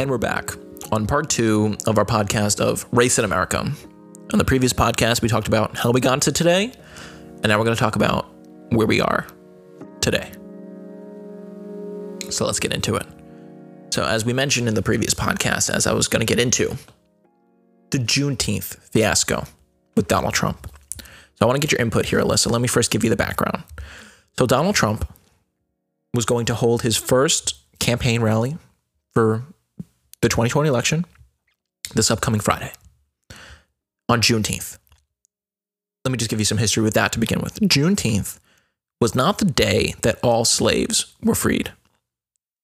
And we're back on part two of our podcast of Race in America. On the previous podcast, we talked about how we got to today, and now we're going to talk about where we are today. So let's get into it. So, as we mentioned in the previous podcast, as I was going to get into, the Juneteenth fiasco with Donald Trump. So, I want to get your input here, Alyssa. Let me first give you the background. So, Donald Trump was going to hold his first campaign rally for the 2020 election this upcoming Friday on Juneteenth. Let me just give you some history with that to begin with. Juneteenth was not the day that all slaves were freed,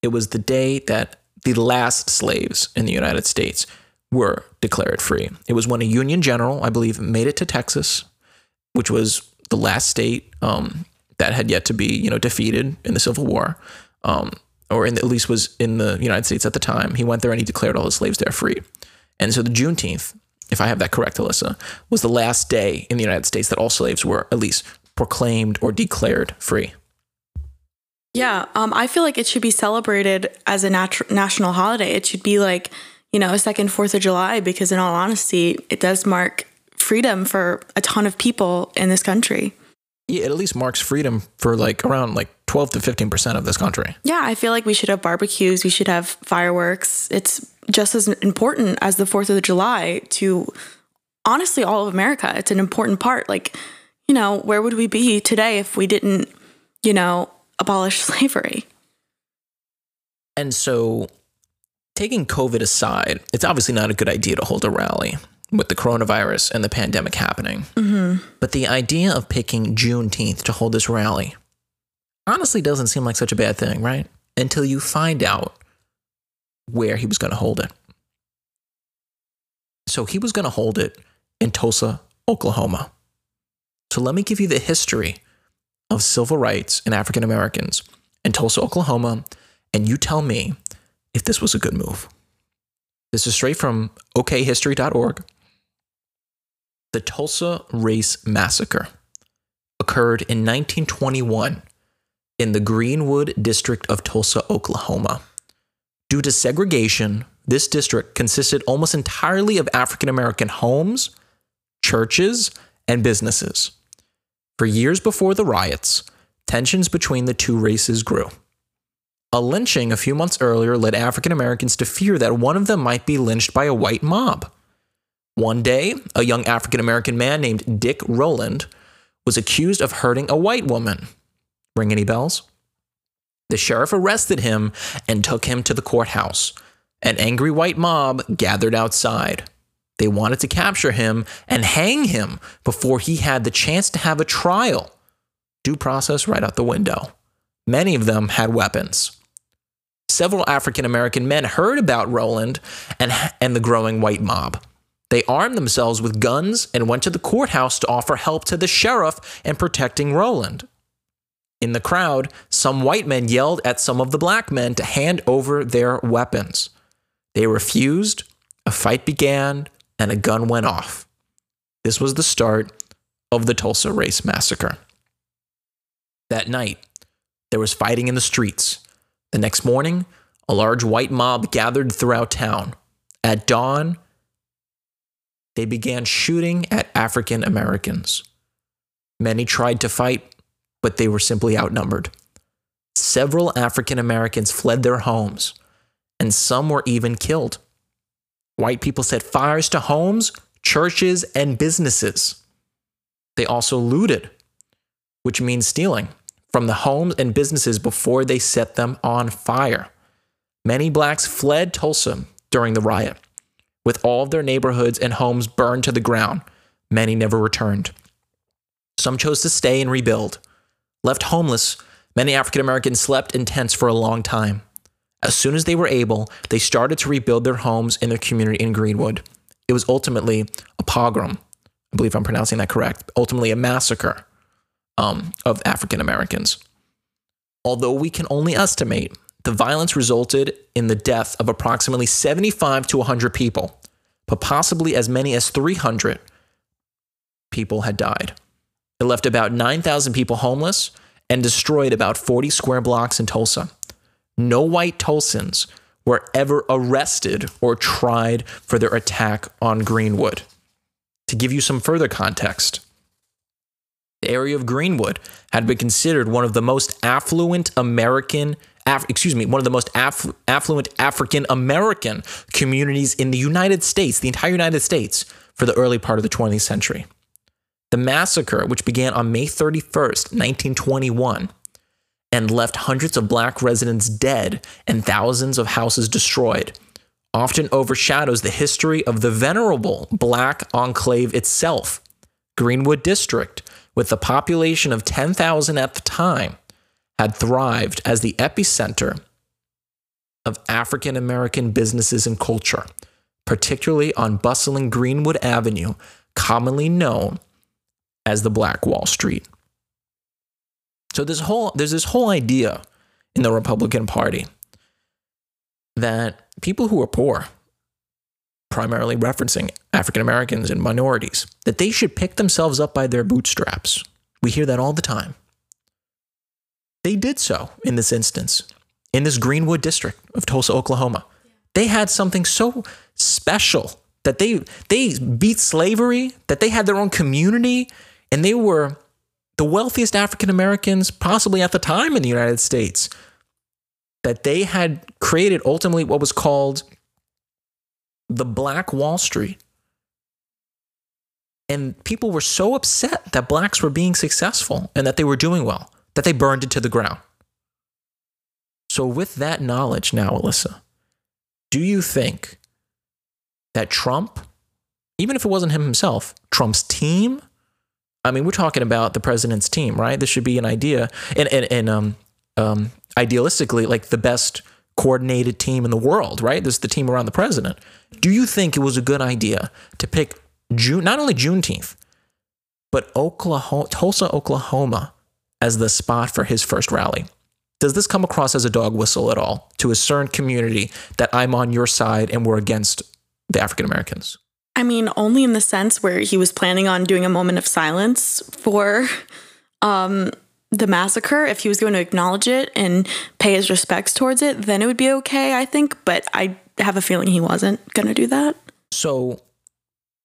it was the day that the last slaves in the United States were declared free. It was when a Union general, I believe, made it to Texas, which was the last state um, that had yet to be, you know, defeated in the Civil War. Um, or the, at least was in the United States at the time. He went there and he declared all the slaves there free. And so the Juneteenth, if I have that correct, Alyssa, was the last day in the United States that all slaves were at least proclaimed or declared free. Yeah, um, I feel like it should be celebrated as a nat- national holiday. It should be like, you know, a second Fourth of July, because in all honesty, it does mark freedom for a ton of people in this country. It at least marks freedom for like around like 12 to 15% of this country. Yeah, I feel like we should have barbecues, we should have fireworks. It's just as important as the 4th of July to honestly all of America. It's an important part. Like, you know, where would we be today if we didn't, you know, abolish slavery? And so, taking COVID aside, it's obviously not a good idea to hold a rally with the coronavirus and the pandemic happening. Mm-hmm. But the idea of picking Juneteenth to hold this rally honestly doesn't seem like such a bad thing, right? Until you find out where he was going to hold it. So he was going to hold it in Tulsa, Oklahoma. So let me give you the history of civil rights and African Americans in Tulsa, Oklahoma, and you tell me if this was a good move. This is straight from okhistory.org. The Tulsa Race Massacre occurred in 1921 in the Greenwood district of Tulsa, Oklahoma. Due to segregation, this district consisted almost entirely of African American homes, churches, and businesses. For years before the riots, tensions between the two races grew. A lynching a few months earlier led African Americans to fear that one of them might be lynched by a white mob. One day, a young African American man named Dick Rowland was accused of hurting a white woman. Ring any bells? The sheriff arrested him and took him to the courthouse. An angry white mob gathered outside. They wanted to capture him and hang him before he had the chance to have a trial. Due process right out the window. Many of them had weapons. Several African American men heard about Rowland and, and the growing white mob. They armed themselves with guns and went to the courthouse to offer help to the sheriff in protecting Rowland. In the crowd, some white men yelled at some of the black men to hand over their weapons. They refused, a fight began, and a gun went off. This was the start of the Tulsa Race Massacre. That night, there was fighting in the streets. The next morning, a large white mob gathered throughout town. At dawn, they began shooting at African Americans. Many tried to fight, but they were simply outnumbered. Several African Americans fled their homes, and some were even killed. White people set fires to homes, churches, and businesses. They also looted, which means stealing, from the homes and businesses before they set them on fire. Many blacks fled Tulsa during the riot with all of their neighborhoods and homes burned to the ground. Many never returned. Some chose to stay and rebuild. Left homeless, many African Americans slept in tents for a long time. As soon as they were able, they started to rebuild their homes in their community in Greenwood. It was ultimately a pogrom. I believe I'm pronouncing that correct. Ultimately, a massacre um, of African Americans. Although we can only estimate the violence resulted in the death of approximately 75 to 100 people, but possibly as many as 300 people had died. It left about 9,000 people homeless and destroyed about 40 square blocks in Tulsa. No white Tulsans were ever arrested or tried for their attack on Greenwood. To give you some further context, the area of Greenwood had been considered one of the most affluent American, Af- excuse me, one of the most aff- affluent African American communities in the United States, the entire United States, for the early part of the 20th century. The massacre, which began on May 31st, 1921, and left hundreds of black residents dead and thousands of houses destroyed, often overshadows the history of the venerable black enclave itself. Greenwood District, with a population of 10,000 at the time, had thrived as the epicenter of African American businesses and culture, particularly on bustling Greenwood Avenue, commonly known as the Black Wall Street. So this whole there's this whole idea in the Republican Party that people who are poor, primarily referencing African Americans and minorities, that they should pick themselves up by their bootstraps. We hear that all the time. They did so in this instance, in this Greenwood district of Tulsa, Oklahoma. They had something so special that they they beat slavery, that they had their own community, and they were the wealthiest African Americans possibly at the time in the United States. That they had created ultimately what was called the Black Wall Street. And people were so upset that blacks were being successful and that they were doing well that they burned it to the ground. So, with that knowledge now, Alyssa, do you think that Trump, even if it wasn't him himself, Trump's team, I mean, we're talking about the president's team, right? This should be an idea, and and, and um, um, idealistically, like the best coordinated team in the world, right? This is the team around the president. Do you think it was a good idea to pick June, not only Juneteenth, but Oklahoma, Tulsa, Oklahoma, as the spot for his first rally? Does this come across as a dog whistle at all to a certain community that I'm on your side and we're against the African Americans? I mean, only in the sense where he was planning on doing a moment of silence for um, the massacre. If he was going to acknowledge it and pay his respects towards it, then it would be okay, I think. But I have a feeling he wasn't going to do that. So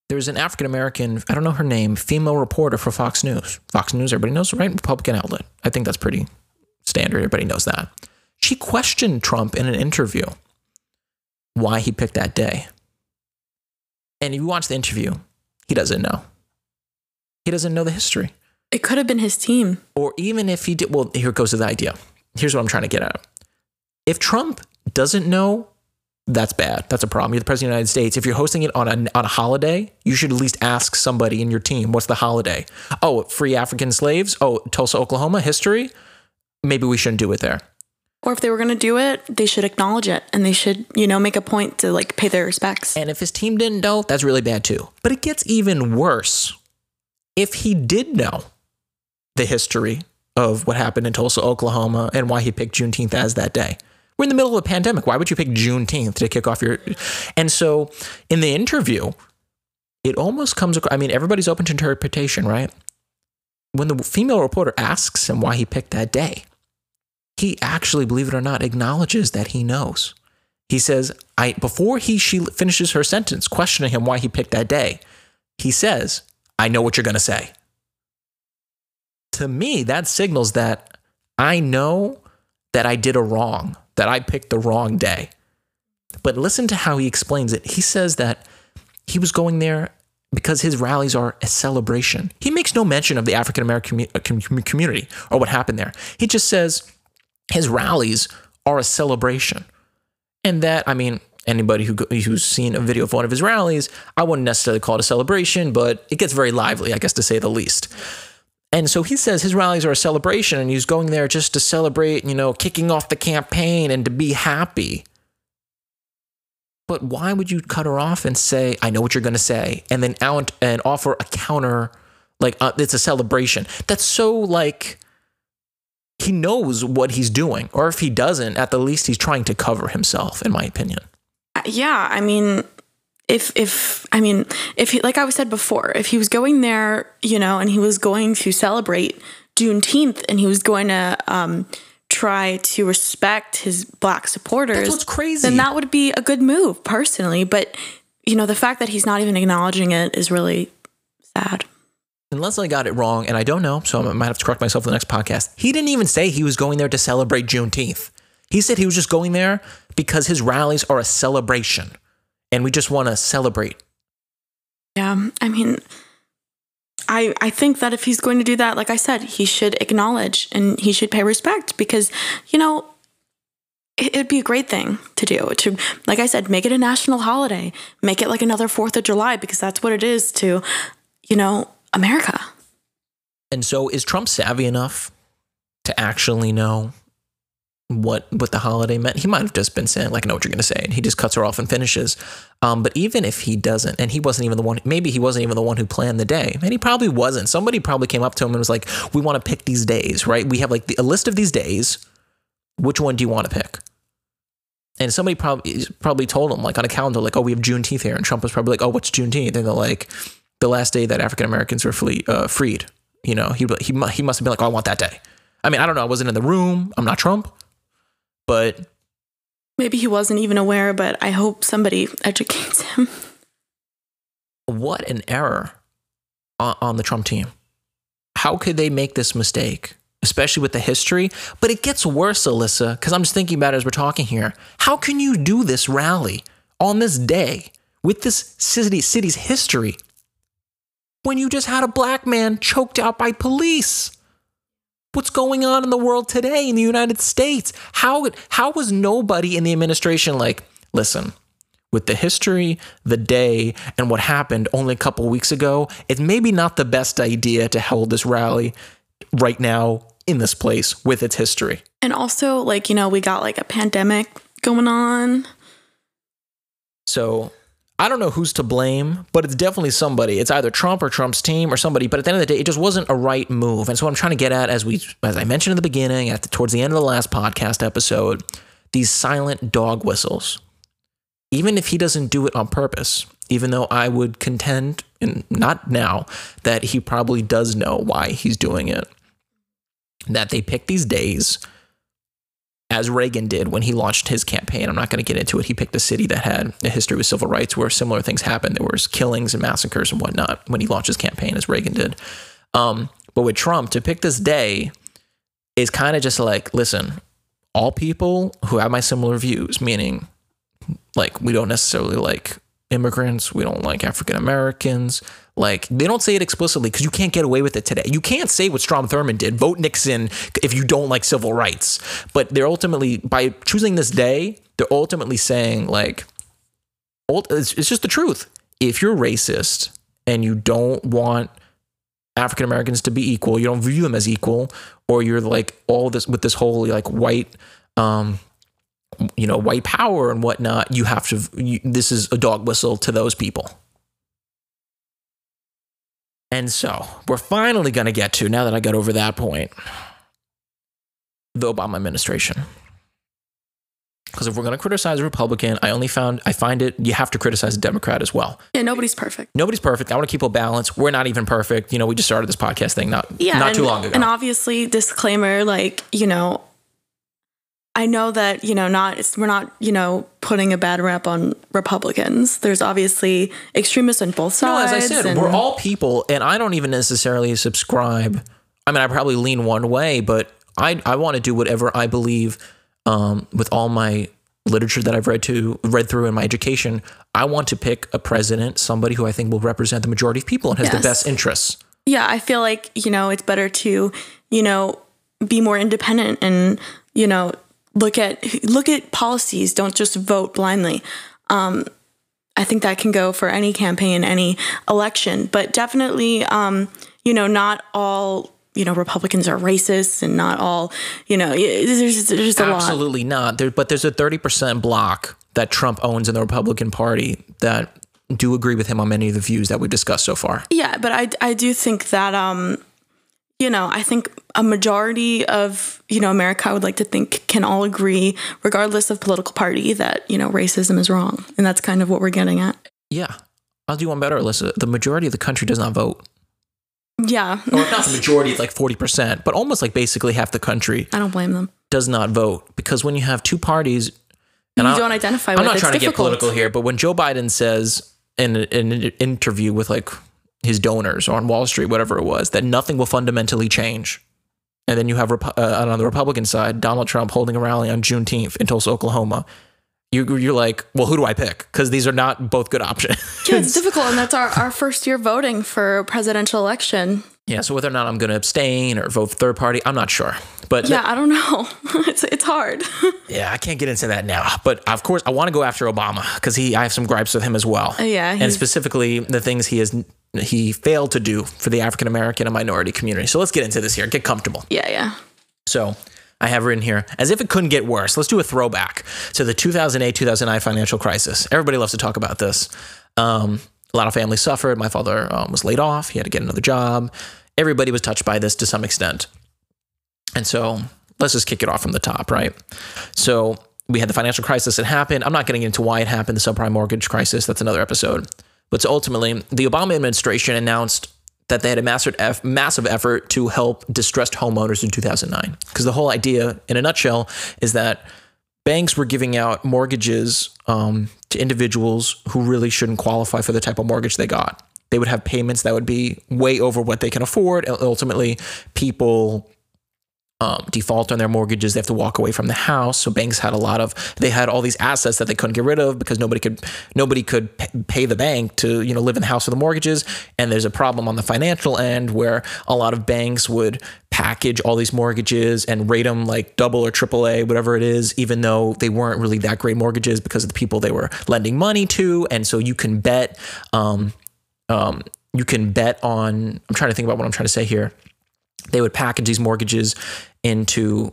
there's an African American, I don't know her name, female reporter for Fox News. Fox News, everybody knows, right? Republican outlet. I think that's pretty standard. Everybody knows that. She questioned Trump in an interview why he picked that day. And if you watch the interview, he doesn't know. He doesn't know the history. It could have been his team. Or even if he did, well, here goes to the idea. Here's what I'm trying to get at. If Trump doesn't know, that's bad. That's a problem. You're the president of the United States. If you're hosting it on a, on a holiday, you should at least ask somebody in your team, what's the holiday? Oh, free African slaves? Oh, Tulsa, Oklahoma, history? Maybe we shouldn't do it there. Or if they were going to do it, they should acknowledge it and they should, you know, make a point to like pay their respects. And if his team didn't know, that's really bad too. But it gets even worse if he did know the history of what happened in Tulsa, Oklahoma, and why he picked Juneteenth as that day. We're in the middle of a pandemic. Why would you pick Juneteenth to kick off your? And so, in the interview, it almost comes. I mean, everybody's open to interpretation, right? When the female reporter asks him why he picked that day, he actually, believe it or not, acknowledges that he knows. He says, "I." Before he she finishes her sentence, questioning him why he picked that day, he says, "I know what you're going to say." to me, that signals that I know that I did a wrong, that I picked the wrong day. But listen to how he explains it. He says that he was going there because his rallies are a celebration. He makes no mention of the African American uh, community or what happened there. He just says his rallies are a celebration. And that, I mean, anybody who who's seen a video of one of his rallies, I wouldn't necessarily call it a celebration, but it gets very lively, I guess to say the least. And so he says his rallies are a celebration and he's going there just to celebrate, you know, kicking off the campaign and to be happy. But why would you cut her off and say, I know what you're going to say, and then out and offer a counter, like uh, it's a celebration? That's so like he knows what he's doing. Or if he doesn't, at the least he's trying to cover himself, in my opinion. Yeah. I mean, if if I mean if he like I said before, if he was going there, you know, and he was going to celebrate Juneteenth, and he was going to um, try to respect his black supporters, That's what's crazy. then that would be a good move personally. But you know, the fact that he's not even acknowledging it is really sad. Unless I got it wrong, and I don't know, so I might have to correct myself in the next podcast. He didn't even say he was going there to celebrate Juneteenth. He said he was just going there because his rallies are a celebration, and we just want to celebrate. Yeah, I mean, I I think that if he's going to do that, like I said, he should acknowledge and he should pay respect because you know it, it'd be a great thing to do. To like I said, make it a national holiday, make it like another Fourth of July because that's what it is to you know America. And so, is Trump savvy enough to actually know what what the holiday meant? He might have just been saying, like, I know what you're going to say, and he just cuts her off and finishes. Um, but even if he doesn't, and he wasn't even the one, maybe he wasn't even the one who planned the day, and he probably wasn't. Somebody probably came up to him and was like, "We want to pick these days, right? We have like the, a list of these days. Which one do you want to pick?" And somebody probably probably told him, like on a calendar, like, "Oh, we have Juneteenth here," and Trump was probably like, "Oh, what's Juneteenth?" And they're like, "The last day that African Americans were flee, uh, freed." You know, he he he must have been like, "Oh, I want that day." I mean, I don't know. I wasn't in the room. I'm not Trump, but Maybe he wasn't even aware, but I hope somebody educates him. what an error on, on the Trump team. How could they make this mistake, especially with the history? But it gets worse, Alyssa, because I'm just thinking about it as we're talking here. How can you do this rally on this day with this city, city's history when you just had a black man choked out by police? What's going on in the world today in the United States? How how was nobody in the administration like, listen, with the history, the day, and what happened only a couple weeks ago, it's maybe not the best idea to hold this rally right now in this place with its history. And also, like, you know, we got like a pandemic going on. So I don't know who's to blame, but it's definitely somebody. It's either Trump or Trump's team or somebody. But at the end of the day, it just wasn't a right move. And so I'm trying to get at, as we, as I mentioned in the beginning, at the, towards the end of the last podcast episode, these silent dog whistles. Even if he doesn't do it on purpose, even though I would contend, and not now, that he probably does know why he's doing it. That they pick these days as Reagan did when he launched his campaign. I'm not going to get into it. He picked a city that had a history with civil rights where similar things happened. There was killings and massacres and whatnot when he launched his campaign, as Reagan did. Um, but with Trump, to pick this day is kind of just like, listen, all people who have my similar views, meaning like we don't necessarily like immigrants, we don't like African Americans. Like they don't say it explicitly because you can't get away with it today. You can't say what Strom Thurmond did, vote Nixon if you don't like civil rights. But they're ultimately by choosing this day, they're ultimately saying like, it's, just the truth. If you're racist and you don't want African Americans to be equal, you don't view them as equal, or you're like all this with this whole like white, um, you know, white power and whatnot. You have to. You, this is a dog whistle to those people. And so we're finally going to get to, now that I got over that point, the Obama administration. Because if we're going to criticize a Republican, I only found, I find it, you have to criticize a Democrat as well. Yeah, nobody's perfect. Nobody's perfect. I want to keep a balance. We're not even perfect. You know, we just started this podcast thing not, Yeah, not and, too long ago. And obviously, disclaimer, like you know, I know that you know not it's we're not you know putting a bad rap on Republicans. There's obviously extremists on both sides. No, as. I said, we're all people, and I don't even necessarily subscribe. I mean, I probably lean one way, but I I want to do whatever I believe um, with all my literature that I've read to read through in my education. I want to pick a president, somebody who I think will represent the majority of people and has the best interests. yeah, I feel like you know it's better to you know be more independent and you know look at look at policies. Don't just vote blindly. Um, I think that can go for any campaign, any election, but definitely, um, you know, not all you know Republicans are racist, and not all you know. There's there's a lot. Absolutely not. There, but there's a 30% block that Trump owns in the Republican Party that do agree with him on many of the views that we've discussed so far. Yeah, but I I do think that um you know, I think a majority of, you know, America I would like to think can all agree regardless of political party that, you know, racism is wrong. And that's kind of what we're getting at. Yeah. I'll do one better, Alyssa. The majority of the country does not vote. Yeah. Or not the majority, like 40%, but almost like basically half the country. I don't blame them. does not vote because when you have two parties, and you I, don't identify I'm with, not trying to get political here, but when Joe Biden says in, in an interview with like his donors or on Wall Street, whatever it was, that nothing will fundamentally change. And then you have uh, on the Republican side, Donald Trump holding a rally on Juneteenth in Tulsa, Oklahoma. You, you're like, well, who do I pick? Because these are not both good options. yeah, it's difficult. And that's our, our first year voting for a presidential election. Yeah, so whether or not I'm going to abstain or vote third party, I'm not sure. But yeah, I don't know. it's it's hard. yeah, I can't get into that now. But of course, I want to go after Obama because he I have some gripes with him as well. Uh, yeah, and specifically the things he has he failed to do for the African American and minority community. So let's get into this here. Get comfortable. Yeah, yeah. So I have written here, as if it couldn't get worse. Let's do a throwback to the 2008 2009 financial crisis. Everybody loves to talk about this. Um, a lot of families suffered. My father um, was laid off. He had to get another job. Everybody was touched by this to some extent. And so let's just kick it off from the top, right? So we had the financial crisis that happened. I'm not getting into why it happened, the subprime mortgage crisis. That's another episode. But ultimately, the Obama administration announced that they had a massive, effort to help distressed homeowners in 2009. Because the whole idea, in a nutshell, is that banks were giving out mortgages um, to individuals who really shouldn't qualify for the type of mortgage they got. They would have payments that would be way over what they can afford. Ultimately, people um, default on their mortgages. They have to walk away from the house. So banks had a lot of they had all these assets that they couldn't get rid of because nobody could nobody could pay the bank to you know live in the house with the mortgages. And there's a problem on the financial end where a lot of banks would package all these mortgages and rate them like double or triple A, whatever it is, even though they weren't really that great mortgages because of the people they were lending money to. And so you can bet. Um, um, you can bet on. I'm trying to think about what I'm trying to say here they would package these mortgages into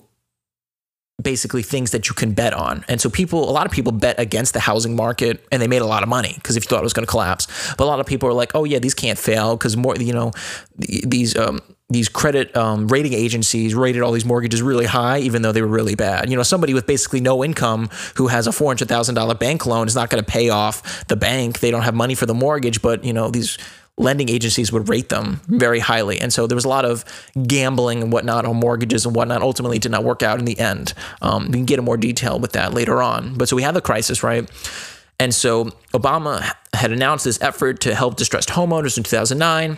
basically things that you can bet on. And so people, a lot of people bet against the housing market and they made a lot of money because if you thought it was going to collapse, but a lot of people are like, oh yeah, these can't fail because more, you know, these, um, these credit um, rating agencies rated all these mortgages really high, even though they were really bad. You know, somebody with basically no income who has a four hundred thousand dollar bank loan is not going to pay off the bank. They don't have money for the mortgage, but you know these lending agencies would rate them very highly. And so there was a lot of gambling and whatnot on mortgages and whatnot. Ultimately, did not work out in the end. Um, we can get in more detail with that later on. But so we had the crisis, right? And so Obama had announced this effort to help distressed homeowners in 2009.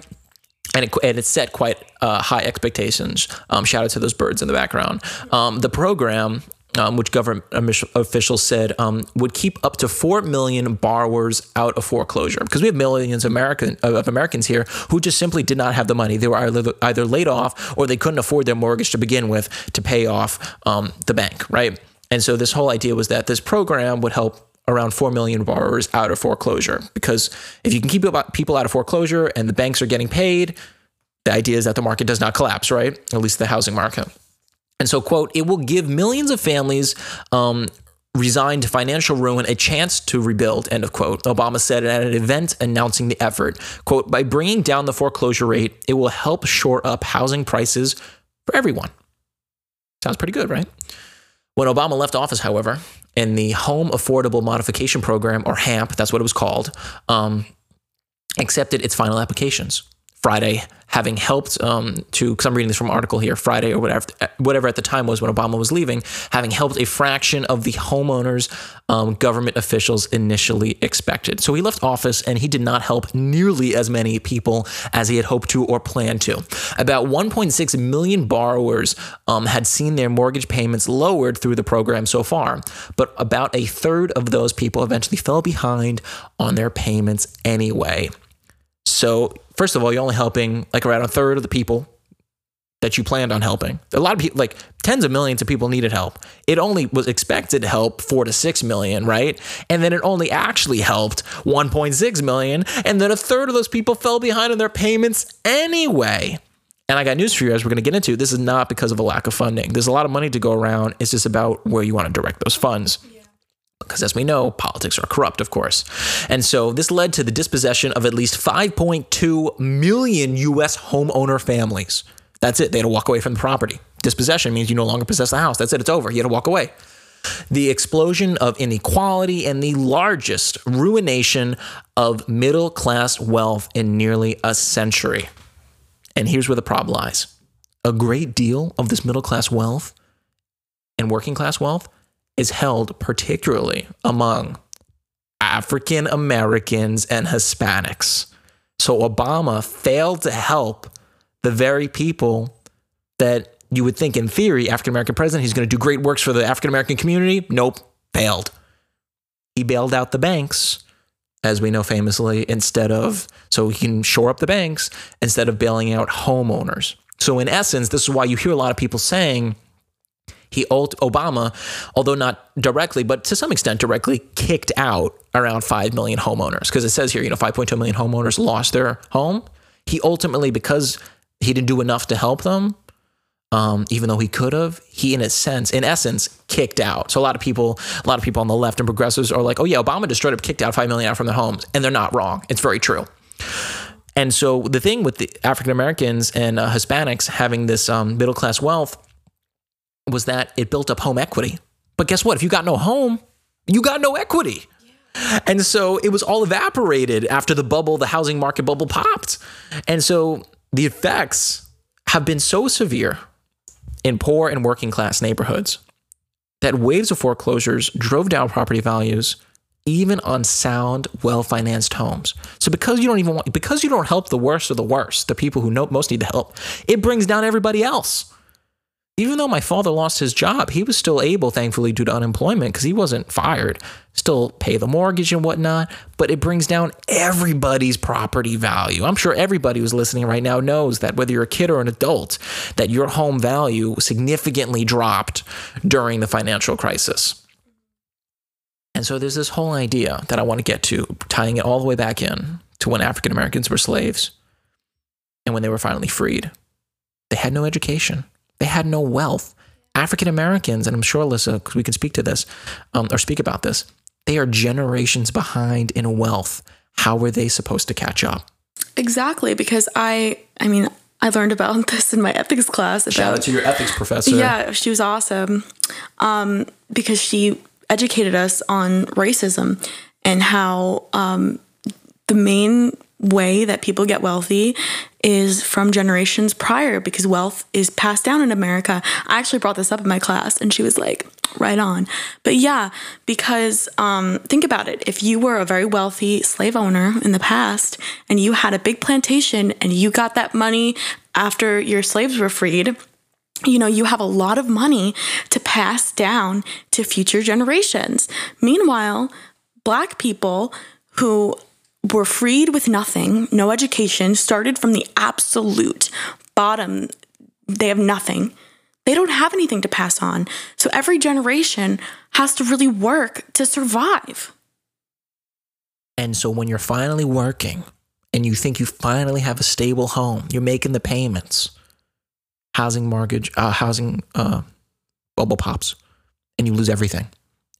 And it, and it set quite uh, high expectations. Um, shout out to those birds in the background. Um, the program um, which government officials said um, would keep up to 4 million borrowers out of foreclosure because we have millions of, American, of Americans here who just simply did not have the money. They were either, laid off or they couldn't afford their mortgage to begin with to pay off um, the bank, right? And so this whole idea was that this program would help around 4 million borrowers out of foreclosure because if you can keep people out of foreclosure and the banks are getting paid, the idea is that the market does not collapse, right? At least the housing market. And so, quote, it will give millions of families um, resigned to financial ruin a chance to rebuild, end of quote. Obama said at an event announcing the effort, quote, by bringing down the foreclosure rate, it will help shore up housing prices for everyone. Sounds pretty good, right? When Obama left office, however, and the Home Affordable Modification Program, or HAMP, that's what it was called, um, accepted its final applications. Friday, having helped um, to, because I'm reading this from an article here, Friday or whatever, whatever at the time was when Obama was leaving, having helped a fraction of the homeowners um, government officials initially expected. So he left office and he did not help nearly as many people as he had hoped to or planned to. About 1.6 million borrowers um, had seen their mortgage payments lowered through the program so far, but about a third of those people eventually fell behind on their payments anyway. So, first of all, you're only helping like around a third of the people that you planned on helping. A lot of people, like tens of millions of people needed help. It only was expected to help four to six million, right? And then it only actually helped 1.6 million. And then a third of those people fell behind on their payments anyway. And I got news for you as we're going to get into. This is not because of a lack of funding. There's a lot of money to go around. It's just about where you want to direct those funds because as we know, politics are corrupt, of course. And so this led to the dispossession of at least 5.2 million US homeowner families. That's it. They had to walk away from the property. Dispossession means you no longer possess the house. That's it. It's over. You had to walk away. The explosion of inequality and the largest ruination of middle class wealth in nearly a century. And here's where the problem lies a great deal of this middle class wealth and working class wealth is held particularly among African Americans and Hispanics. So Obama failed to help the very people that you would think, in theory, African American president, he's going to do great works for the African American community. Nope, failed. He bailed out the banks, as we know famously, instead of, so he can shore up the banks instead of bailing out homeowners. So, in essence, this is why you hear a lot of people saying, he Obama, although not directly, but to some extent directly, kicked out around 5 million homeowners. Because it says here, you know, 5.2 million homeowners lost their home. He ultimately, because he didn't do enough to help them, um, even though he could have, he in a sense, in essence, kicked out. So a lot of people, a lot of people on the left and progressives are like, oh yeah, Obama just straight up kicked out 5 million out from their homes. And they're not wrong. It's very true. And so the thing with the African Americans and uh, Hispanics having this um, middle class wealth was that it built up home equity. But guess what? If you got no home, you got no equity. And so it was all evaporated after the bubble, the housing market bubble popped. And so the effects have been so severe in poor and working class neighborhoods that waves of foreclosures drove down property values even on sound, well-financed homes. So because you don't even want because you don't help the worst of the worst, the people who know, most need the help, it brings down everybody else even though my father lost his job, he was still able, thankfully, due to unemployment, because he wasn't fired, still pay the mortgage and whatnot. But it brings down everybody's property value. I'm sure everybody who's listening right now knows that whether you're a kid or an adult, that your home value significantly dropped during the financial crisis. And so there's this whole idea that I want to get to, tying it all the way back in to when African Americans were slaves and when they were finally freed. They had no education they had no wealth. African Americans, and I'm sure Alyssa, because we can speak to this um, or speak about this, they are generations behind in wealth. How were they supposed to catch up? Exactly, because I, I mean, I learned about this in my ethics class. About, Shout out to your ethics professor. Yeah, she was awesome um, because she educated us on racism and how um, the main way that people get wealthy is from generations prior because wealth is passed down in America. I actually brought this up in my class and she was like, right on. But yeah, because um, think about it. If you were a very wealthy slave owner in the past and you had a big plantation and you got that money after your slaves were freed, you know, you have a lot of money to pass down to future generations. Meanwhile, black people who were freed with nothing, no education, started from the absolute bottom. They have nothing. They don't have anything to pass on. So every generation has to really work to survive. And so when you're finally working and you think you finally have a stable home, you're making the payments, housing mortgage, uh, housing uh, bubble pops, and you lose everything.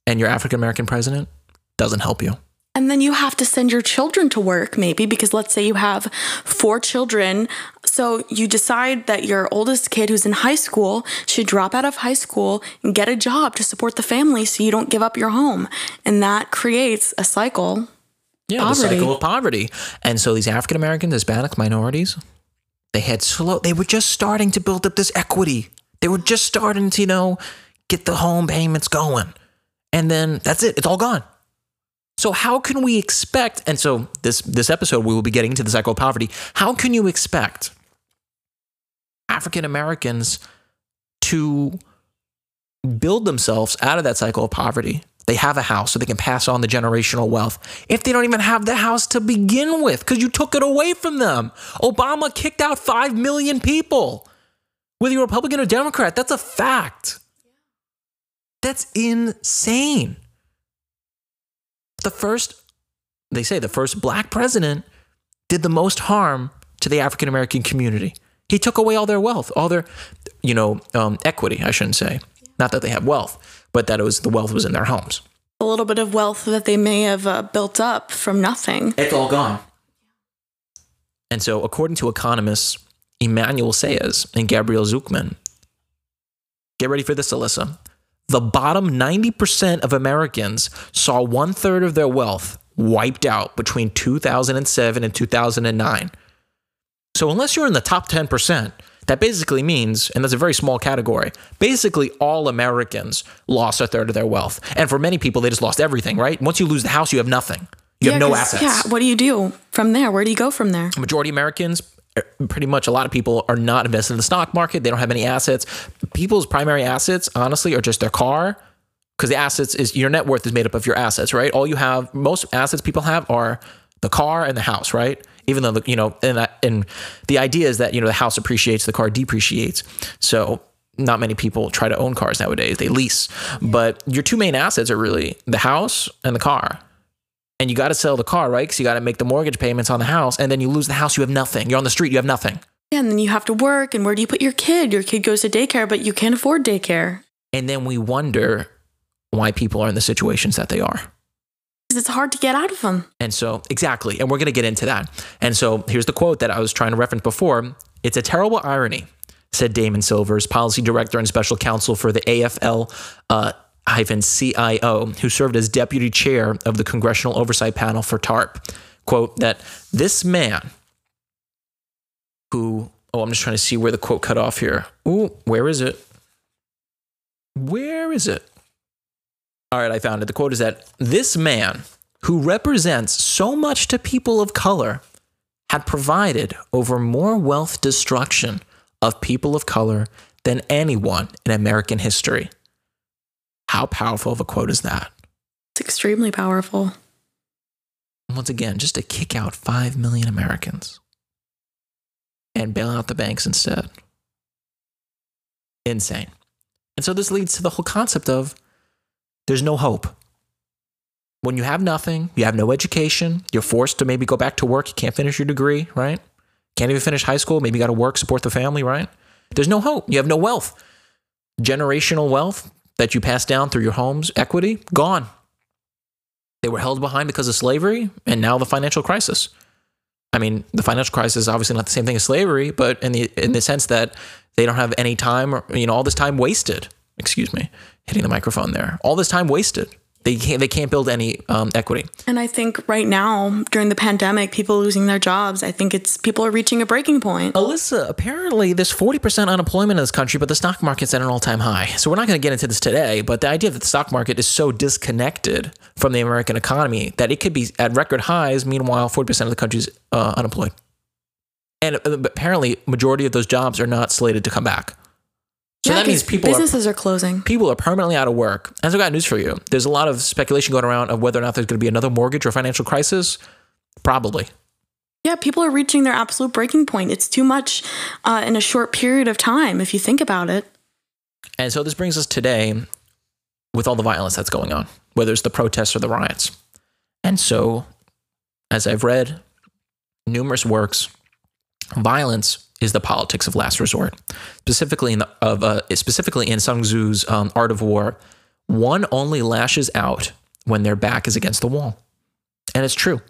And your African American president doesn't help you. And then you have to send your children to work, maybe, because let's say you have four children. So you decide that your oldest kid who's in high school should drop out of high school and get a job to support the family so you don't give up your home. And that creates a cycle. Yeah, poverty. the cycle of poverty. And so these African Americans, Hispanic minorities, they had slow, they were just starting to build up this equity. They were just starting to, you know, get the home payments going. And then that's it, it's all gone. So how can we expect? And so this this episode we will be getting into the cycle of poverty. How can you expect African Americans to build themselves out of that cycle of poverty? They have a house so they can pass on the generational wealth. If they don't even have the house to begin with, because you took it away from them. Obama kicked out 5 million people. Whether you're Republican or Democrat, that's a fact. That's insane the first, they say, the first black president did the most harm to the African American community. He took away all their wealth, all their, you know, um, equity. I shouldn't say, not that they have wealth, but that it was the wealth was in their homes. A little bit of wealth that they may have uh, built up from nothing. It's all gone. And so, according to economists Emmanuel Saez and Gabriel Zucman, get ready for this, Alyssa the bottom 90% of Americans saw one third of their wealth wiped out between 2007 and 2009. So, unless you're in the top 10%, That basically means, and that's a very small category, basically all Americans lost a third of their wealth. And for many people, they just lost everything, right? Once you lose the house, you have nothing. You have no assets. Yeah, what do you do from there? Where do you go from there? majority of Americans, er, pretty much a lot of people are not invested in the stock market. They don't have any assets. People's primary assets, honestly, are just their car. Because the assets is your net worth is made up of your assets, right? All you have, most assets people have are the car and the house, right? Even though the, you know, and and the idea is that you know the house appreciates, the car depreciates. So not many people try to own cars nowadays; they lease. But your two main assets are really the house and the car and you got to sell the car, right? Because you got to make the mortgage payments on the house, and then you lose the house, you have nothing. You're on the street, you have nothing. Yeah, and then you have to work, and where do you put your kid? Your kid goes to daycare, but you can't afford daycare And then we wonder why people are in the situations that they are. because it's hard to get out of them. And so, exactly. And we're going to get into that. And so, here's the quote that I was trying to reference before It's a terrible irony, said Damon Silvers, policy director and special counsel for the AFL. Uh, CIO, who served as deputy chair of the Congressional Oversight Panel for TARP, quote, that this man who, oh, I'm just trying to see where the quote cut off here. Ooh, where is it? Where is it? All right, I found it. The quote is that this man, who represents so much to people of color, had provided over more wealth destruction of people of color than anyone in American history. How powerful of a quote is that? It's extremely powerful. Once again, just to kick out 5 million Americans and bail out the banks instead. Insane. And so this leads to the whole concept of there's no hope. When you have nothing, you have no education, you're forced to maybe go back to work, you can't finish your degree, right? Can't even finish high school, maybe you got to work, support the family, right? There's no hope. You have no wealth. Generational wealth that you pass down through your home's equity, gone. They were held behind because of slavery and now the financial crisis. I mean, the financial crisis is obviously not the same thing as slavery, but in the in the sense that they don't have any time, or, you know, all this time wasted. Excuse me, hitting the microphone there. All this time wasted. They can't they can't build any um, equity. And I think right now, during the pandemic, people losing their jobs, I think it's people are reaching a breaking point. Alyssa, apparently there's 40% unemployment in this country, but the stock market's at an all time high. So we're not going to get into this today, but the idea that the stock market is so disconnected from the American economy that it could be at record highs, meanwhile, 40% of the country's uh, unemployed. And uh, apparently, majority of those jobs are not slated to come back. So Yeah, that means people are, businesses are closing. people are permanently out of work. And so I got news for you. There's a lot of speculation going around of whether or not there's going to be another mortgage or financial crisis. Probably. Yeah, people are reaching their absolute breaking point. It's too much uh, in a short period of time, if you think about it. And so this brings us today with all the violence that's going on, whether it's the protests or the riots. And so, as I've read numerous works, violence is the politics of last resort. Specifically in the, of uh, specifically in Sun Tzu's um, Art of War, one only lashes out when their back is against the wall, and it's true.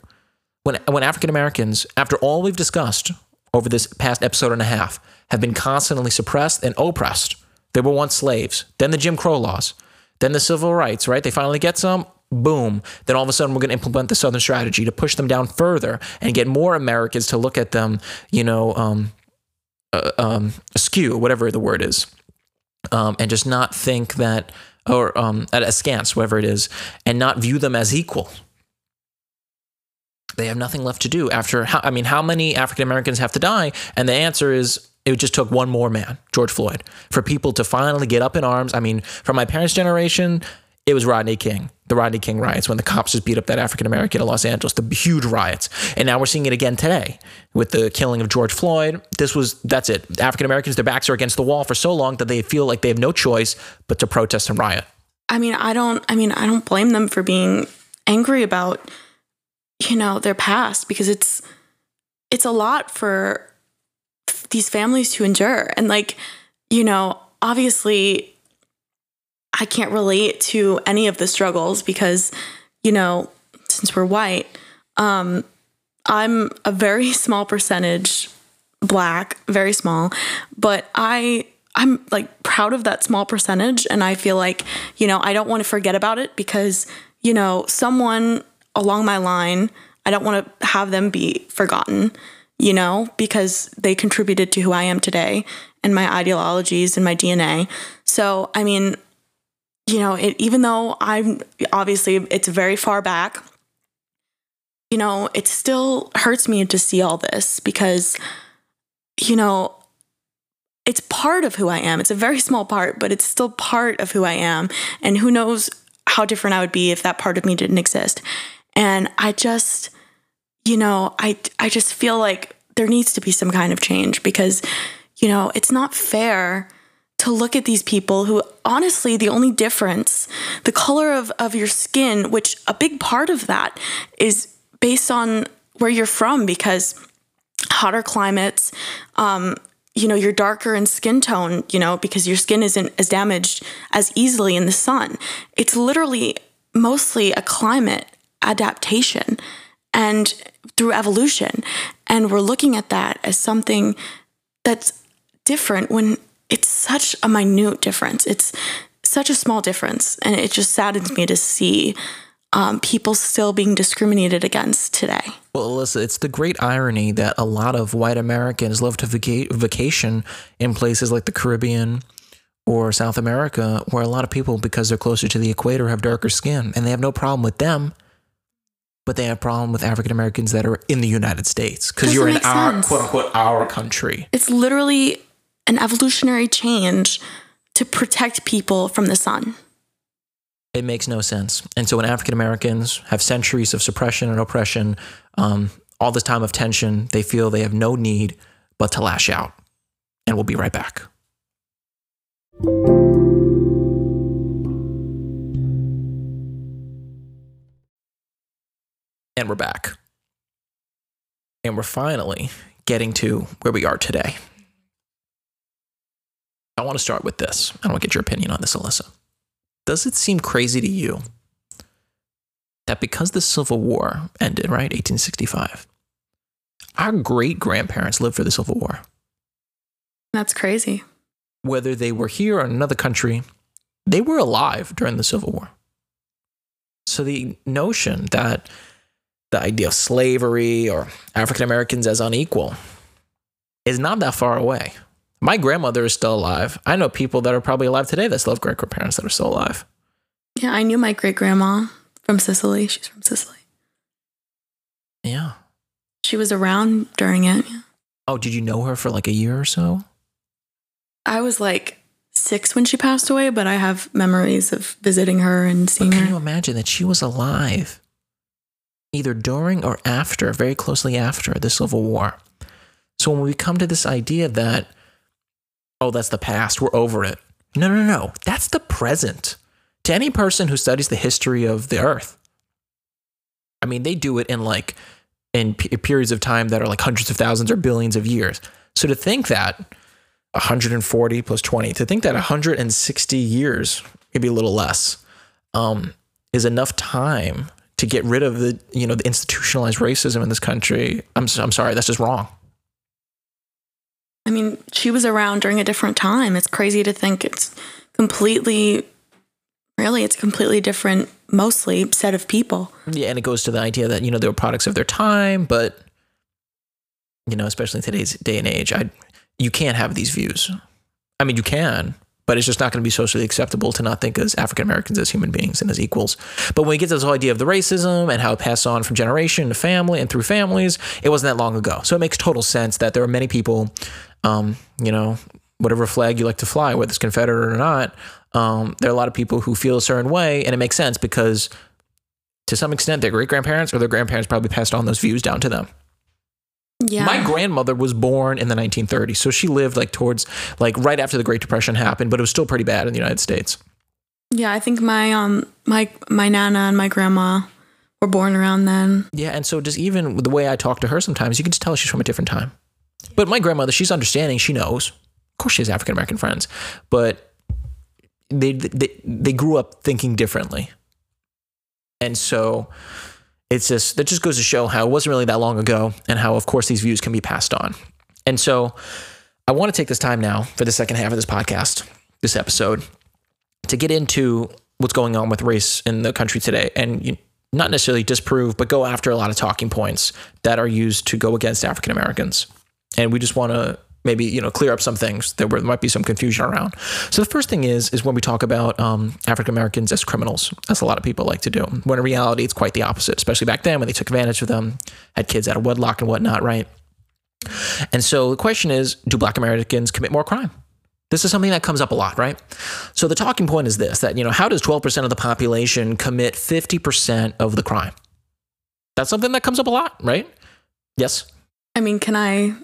When when African Americans, after all we've discussed over this past episode and a half, have been constantly suppressed and oppressed, they were once slaves. Then the Jim Crow laws, then the civil rights. Right? They finally get some. Boom. Then all of a sudden, we're going to implement the Southern strategy to push them down further and get more Americans to look at them, you know, um, uh, um, askew, whatever the word is, um, and just not think that, or um, at askance, whatever it is, and not view them as equal. They have nothing left to do after. How, I mean, how many African Americans have to die? And the answer is it just took one more man, George Floyd, for people to finally get up in arms. I mean, from my parents' generation, it was Rodney King, the Rodney King riots, when the cops just beat up that African American in Los Angeles, the huge riots. And now we're seeing it again today with the killing of George Floyd. This was, that's it. African Americans, their backs are against the wall for so long that they feel like they have no choice but to protest and riot. I mean, I don't. I mean, I don't blame them for being angry about, you know, their past because it's it's a lot for these families to endure, and like, you know, obviously, I can't relate to any of the struggles because, you know, since we're white, um, I'm a very small percentage black, very small, but I I'm like proud of that small percentage and I feel like, you know, I don't want to forget about it because, you know, someone along my line, I don't want to have them be forgotten. you know, because they contributed to who I am today and my ideologies and my DNA. So, I mean, you know, it, even though I'm obviously it's very far back, you know, it still hurts me to see all this because, you know, it's part of who I am. It's a very small part, but it's still part of who I am. And who knows how different I would be if that part of me didn't exist. And I just, you know, I I just feel like there needs to be some kind of change because, you know, it's not fair to look at these people who honestly the only difference the color of, of your skin which a big part of that is based on where you're from because hotter climates um, you know you're darker in skin tone you know because your skin isn't as damaged as easily in the sun. It's literally mostly a climate adaptation and through evolution. And we're looking at that as something that's different when it's such a minute difference it's such a small difference and it just saddens me to see um, people still being discriminated against today. Well, Alyssa, it's the great irony that a lot of white Americans love to vaca- vacation in places like the Caribbean or South America, where a lot of people, because they're closer to the equator, have darker skin, and they have no problem with them. But they have a problem with African Americans that are in the United States because you're in our sense. quote unquote our country. It's literally an evolutionary change to protect people from the sun. It makes no sense. And so when African Americans have centuries of suppression and oppression, um, all this time of tension, they feel they have no need but to lash out. And we'll be right back. And we're back. And we're finally getting to where we are today. I want to start with this. I want to get your opinion on this, Alyssa. Does it seem crazy to you that because the Civil War ended, right, 1865, our great grandparents lived for the Civil War? That's crazy. Whether they were here or in another country, they were alive during the Civil War. So the notion that the idea of slavery or African Americans as unequal is not that far away. My grandmother is still alive. I know people that are probably alive today that still have great grandparents that are still alive. Yeah, I knew my great grandma from Sicily. She's from Sicily. Yeah. She was around during it. Oh, did you know her for like a year or so? I was like six when she passed away, but I have memories of visiting her and But seeing can her. Can you imagine that she was alive either during or after, very closely after the Civil War? So when we come to this idea that, oh, that's the past, we're over it. No, no, no. That's the present. To any person who studies the history of the earth, I mean, they do it in like in p- periods of time that are like hundreds of thousands or billions of years. So to think that 140 plus 20, to think that 160 years, maybe a little less, um, is enough time to get rid of the you know the institutionalized racism in this country. I'm I'm sorry, that's just wrong. I mean, she was around during a different time. It's crazy to think it's completely, really, it's completely different, mostly set of people. Yeah, and it goes to the idea that you know they were products of their time, but you know, especially in today's day and age, I you can't have these views. I mean, you can, but it's just not going to be socially acceptable to not think as African Americans as human beings and as equals. But when we get to this whole idea of the racism and how it passed on from generation to family and through families, it wasn't that long ago. So it makes total sense that there are many people, um, you know, whatever flag you like to fly, whether it's Confederate or not, um, there are a lot of people who feel a certain way, and it makes sense because to some extent, their great grandparents or their grandparents probably passed on those views down to them. Yeah. My grandmother was born in the 1930s, so she lived like towards like right after the Great Depression happened, but it was still pretty bad in the United States. yeah, I think my um my my nana and my grandma were born around then. Yeah, and so just even the way I talk to her sometimes, you can just tell she's from a different time. But my grandmother, she's understanding, she knows. Of course, she has African American friends, but they, they they grew up thinking differently, and so it's just that just goes to show how it wasn't really that long ago, and how of course these views can be passed on. And so, I want to take this time now for the second half of this podcast, this episode, to get into what's going on with race in the country today, and you, not necessarily disprove, but go after a lot of talking points that are used to go against African Americans. And we just want to maybe you know clear up some things that there might be some confusion around. So the first thing is is when we talk about um, African Americans as criminals, as a lot of people like to do. When in reality, it's quite the opposite. Especially back then when they took advantage of them, had kids out of wedlock and whatnot, right? And so the question is, do Black Americans commit more crime? This is something that comes up a lot, right? So the talking point is this that, you know, how does 12% of the population commit 50% of the crime? That's something that comes up a lot, right? Yes. I mean, can I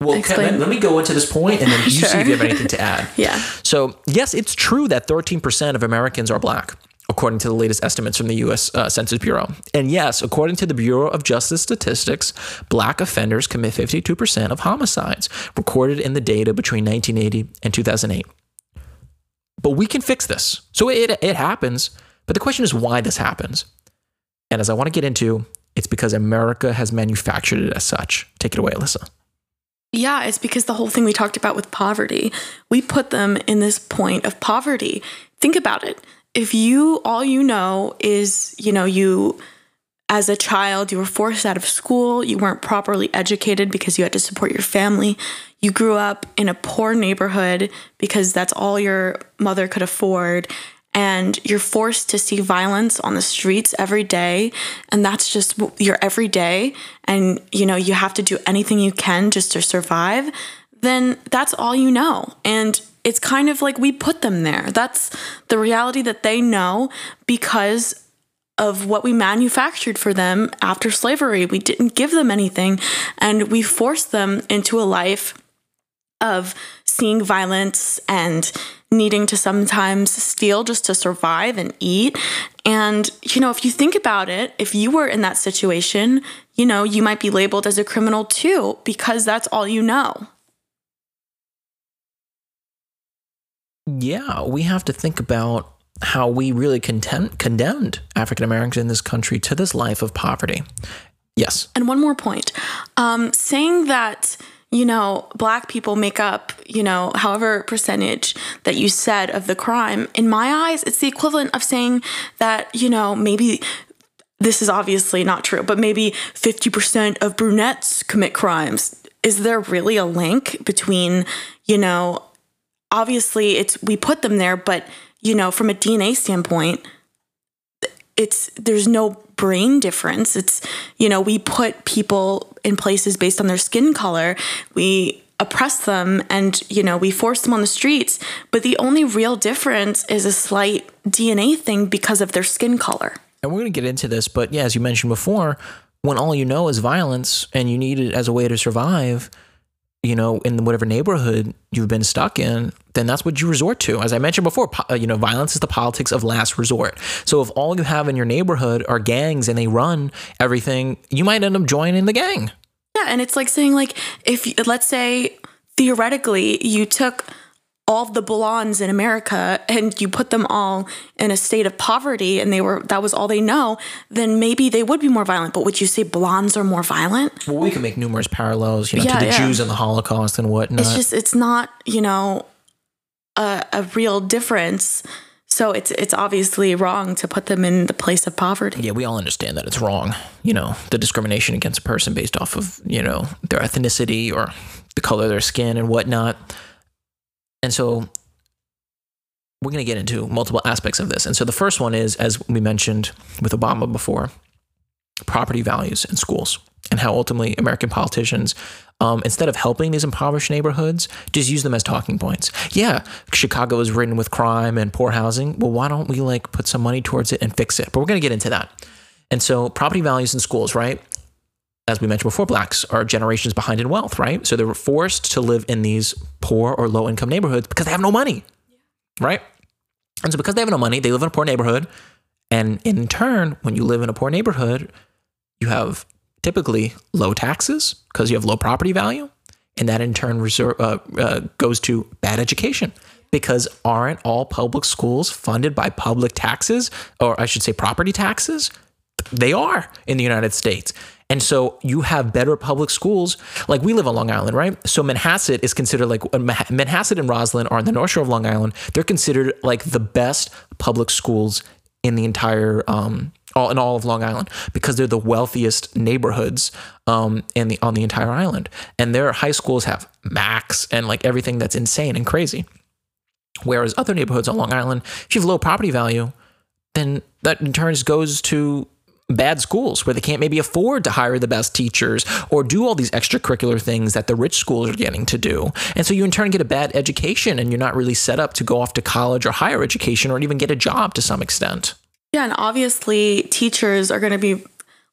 well, can, let, let, me go into this point and then you sure. see if you have anything to add. yeah. So, yes, it's true that 13% of Americans are black, according to the latest estimates from the U.S. Uh, Census Bureau. And yes, according to the Bureau of Justice Statistics, black offenders commit 52% of homicides recorded in the data between 1980 and 2008. But we can fix this. So it, it happens. But the question is why this happens. And as I want to get into, it's because America has manufactured it as such. Take it away, Alyssa. Yeah, it's because the whole thing we talked about with poverty, we put them in this point of poverty. Think about it. If you, all you know is, you know, you, as a child, you were forced out of school, you weren't properly educated because you had to support your family, you grew up in a poor neighborhood because that's all your mother could afford, and you're forced to see violence on the streets every day and that's just your everyday and you know you have to do anything you can just to survive then that's all you know. And it's kind of like we put them there. That's the reality that they know because of what we manufactured for them after slavery. We didn't give them anything and we forced them into a life of seeing violence and needing to sometimes steal just to survive and eat. And, you know, if you think about it, if you were in that situation, you know, you might be labeled as a criminal too, because that's all you know. Yeah, we have to think about how we really content, condemned African Americans in this country to this life of poverty. Yes. And one more point um, saying that you know, black people make up, you know, however percentage that you said of the crime, in my eyes, it's the equivalent of saying that, you know, maybe this is obviously not true, but maybe 50% of brunettes commit crimes. Is there really a link between, you know, obviously it's we put them there, but, you know, from a DNA standpoint, it's there's no brain difference. It's, you know, we put people in places based on their skin color. We oppress them and, you know, we force them on the streets. But the only real difference is a slight DNA thing because of their skin color. And we're going to get into this, but yeah, as you mentioned before, when all you know is violence and you need it as a way to survive, you know, in whatever neighborhood you've been stuck in, then that's what you resort to. As I mentioned before, po- uh, you know, violence is the politics of last resort. So if all you have in your neighborhood are gangs and they run everything, you might end up joining the gang. Yeah, and it's like saying like if let's say theoretically you took all the blondes in America and you put them all in a state of poverty and they were that was all they know, then maybe they would be more violent. But would you say blondes are more violent? Well, we can make numerous parallels, you know, yeah, to the yeah. Jews and the Holocaust and whatnot. It's just it's not, you know, a, a real difference. So it's it's obviously wrong to put them in the place of poverty. Yeah, we all understand that it's wrong. You know, the discrimination against a person based off of, you know, their ethnicity or the color of their skin and whatnot. And so we're going to get into multiple aspects of this. And so the first one is, as we mentioned with Obama before, property values in schools and how ultimately American politicians, um, instead of helping these impoverished neighborhoods, just use them as talking points. Yeah, Chicago is ridden with crime and poor housing. Well, why don't we like put some money towards it and fix it? But we're going to get into that. And so property values in schools, right? As we mentioned before, blacks are generations behind in wealth, right? So they're forced to live in these poor or low income neighborhoods because they have no money, right? And so because they have no money, they live in a poor neighborhood. And in turn, when you live in a poor neighborhood, you have typically low taxes because you have low property value. And that in turn reserve, uh, uh, goes to bad education because aren't all public schools funded by public taxes, or I should say property taxes? They are in the United States. And so you have better public schools. Like we live on Long Island, right? So Manhasset is considered like uh, Manhasset and Roslyn are on the North Shore of Long Island. They're considered like the best public schools in the entire um, all in all of Long Island because they're the wealthiest neighborhoods um, in the on the entire island, and their high schools have max and like everything that's insane and crazy. Whereas other neighborhoods on Long Island, if you have low property value, then that in turn goes to bad schools where they can't maybe afford to hire the best teachers or do all these extracurricular things that the rich schools are getting to do. And so you in turn get a bad education and you're not really set up to go off to college or higher education or even get a job to some extent. Yeah, and obviously teachers are going to be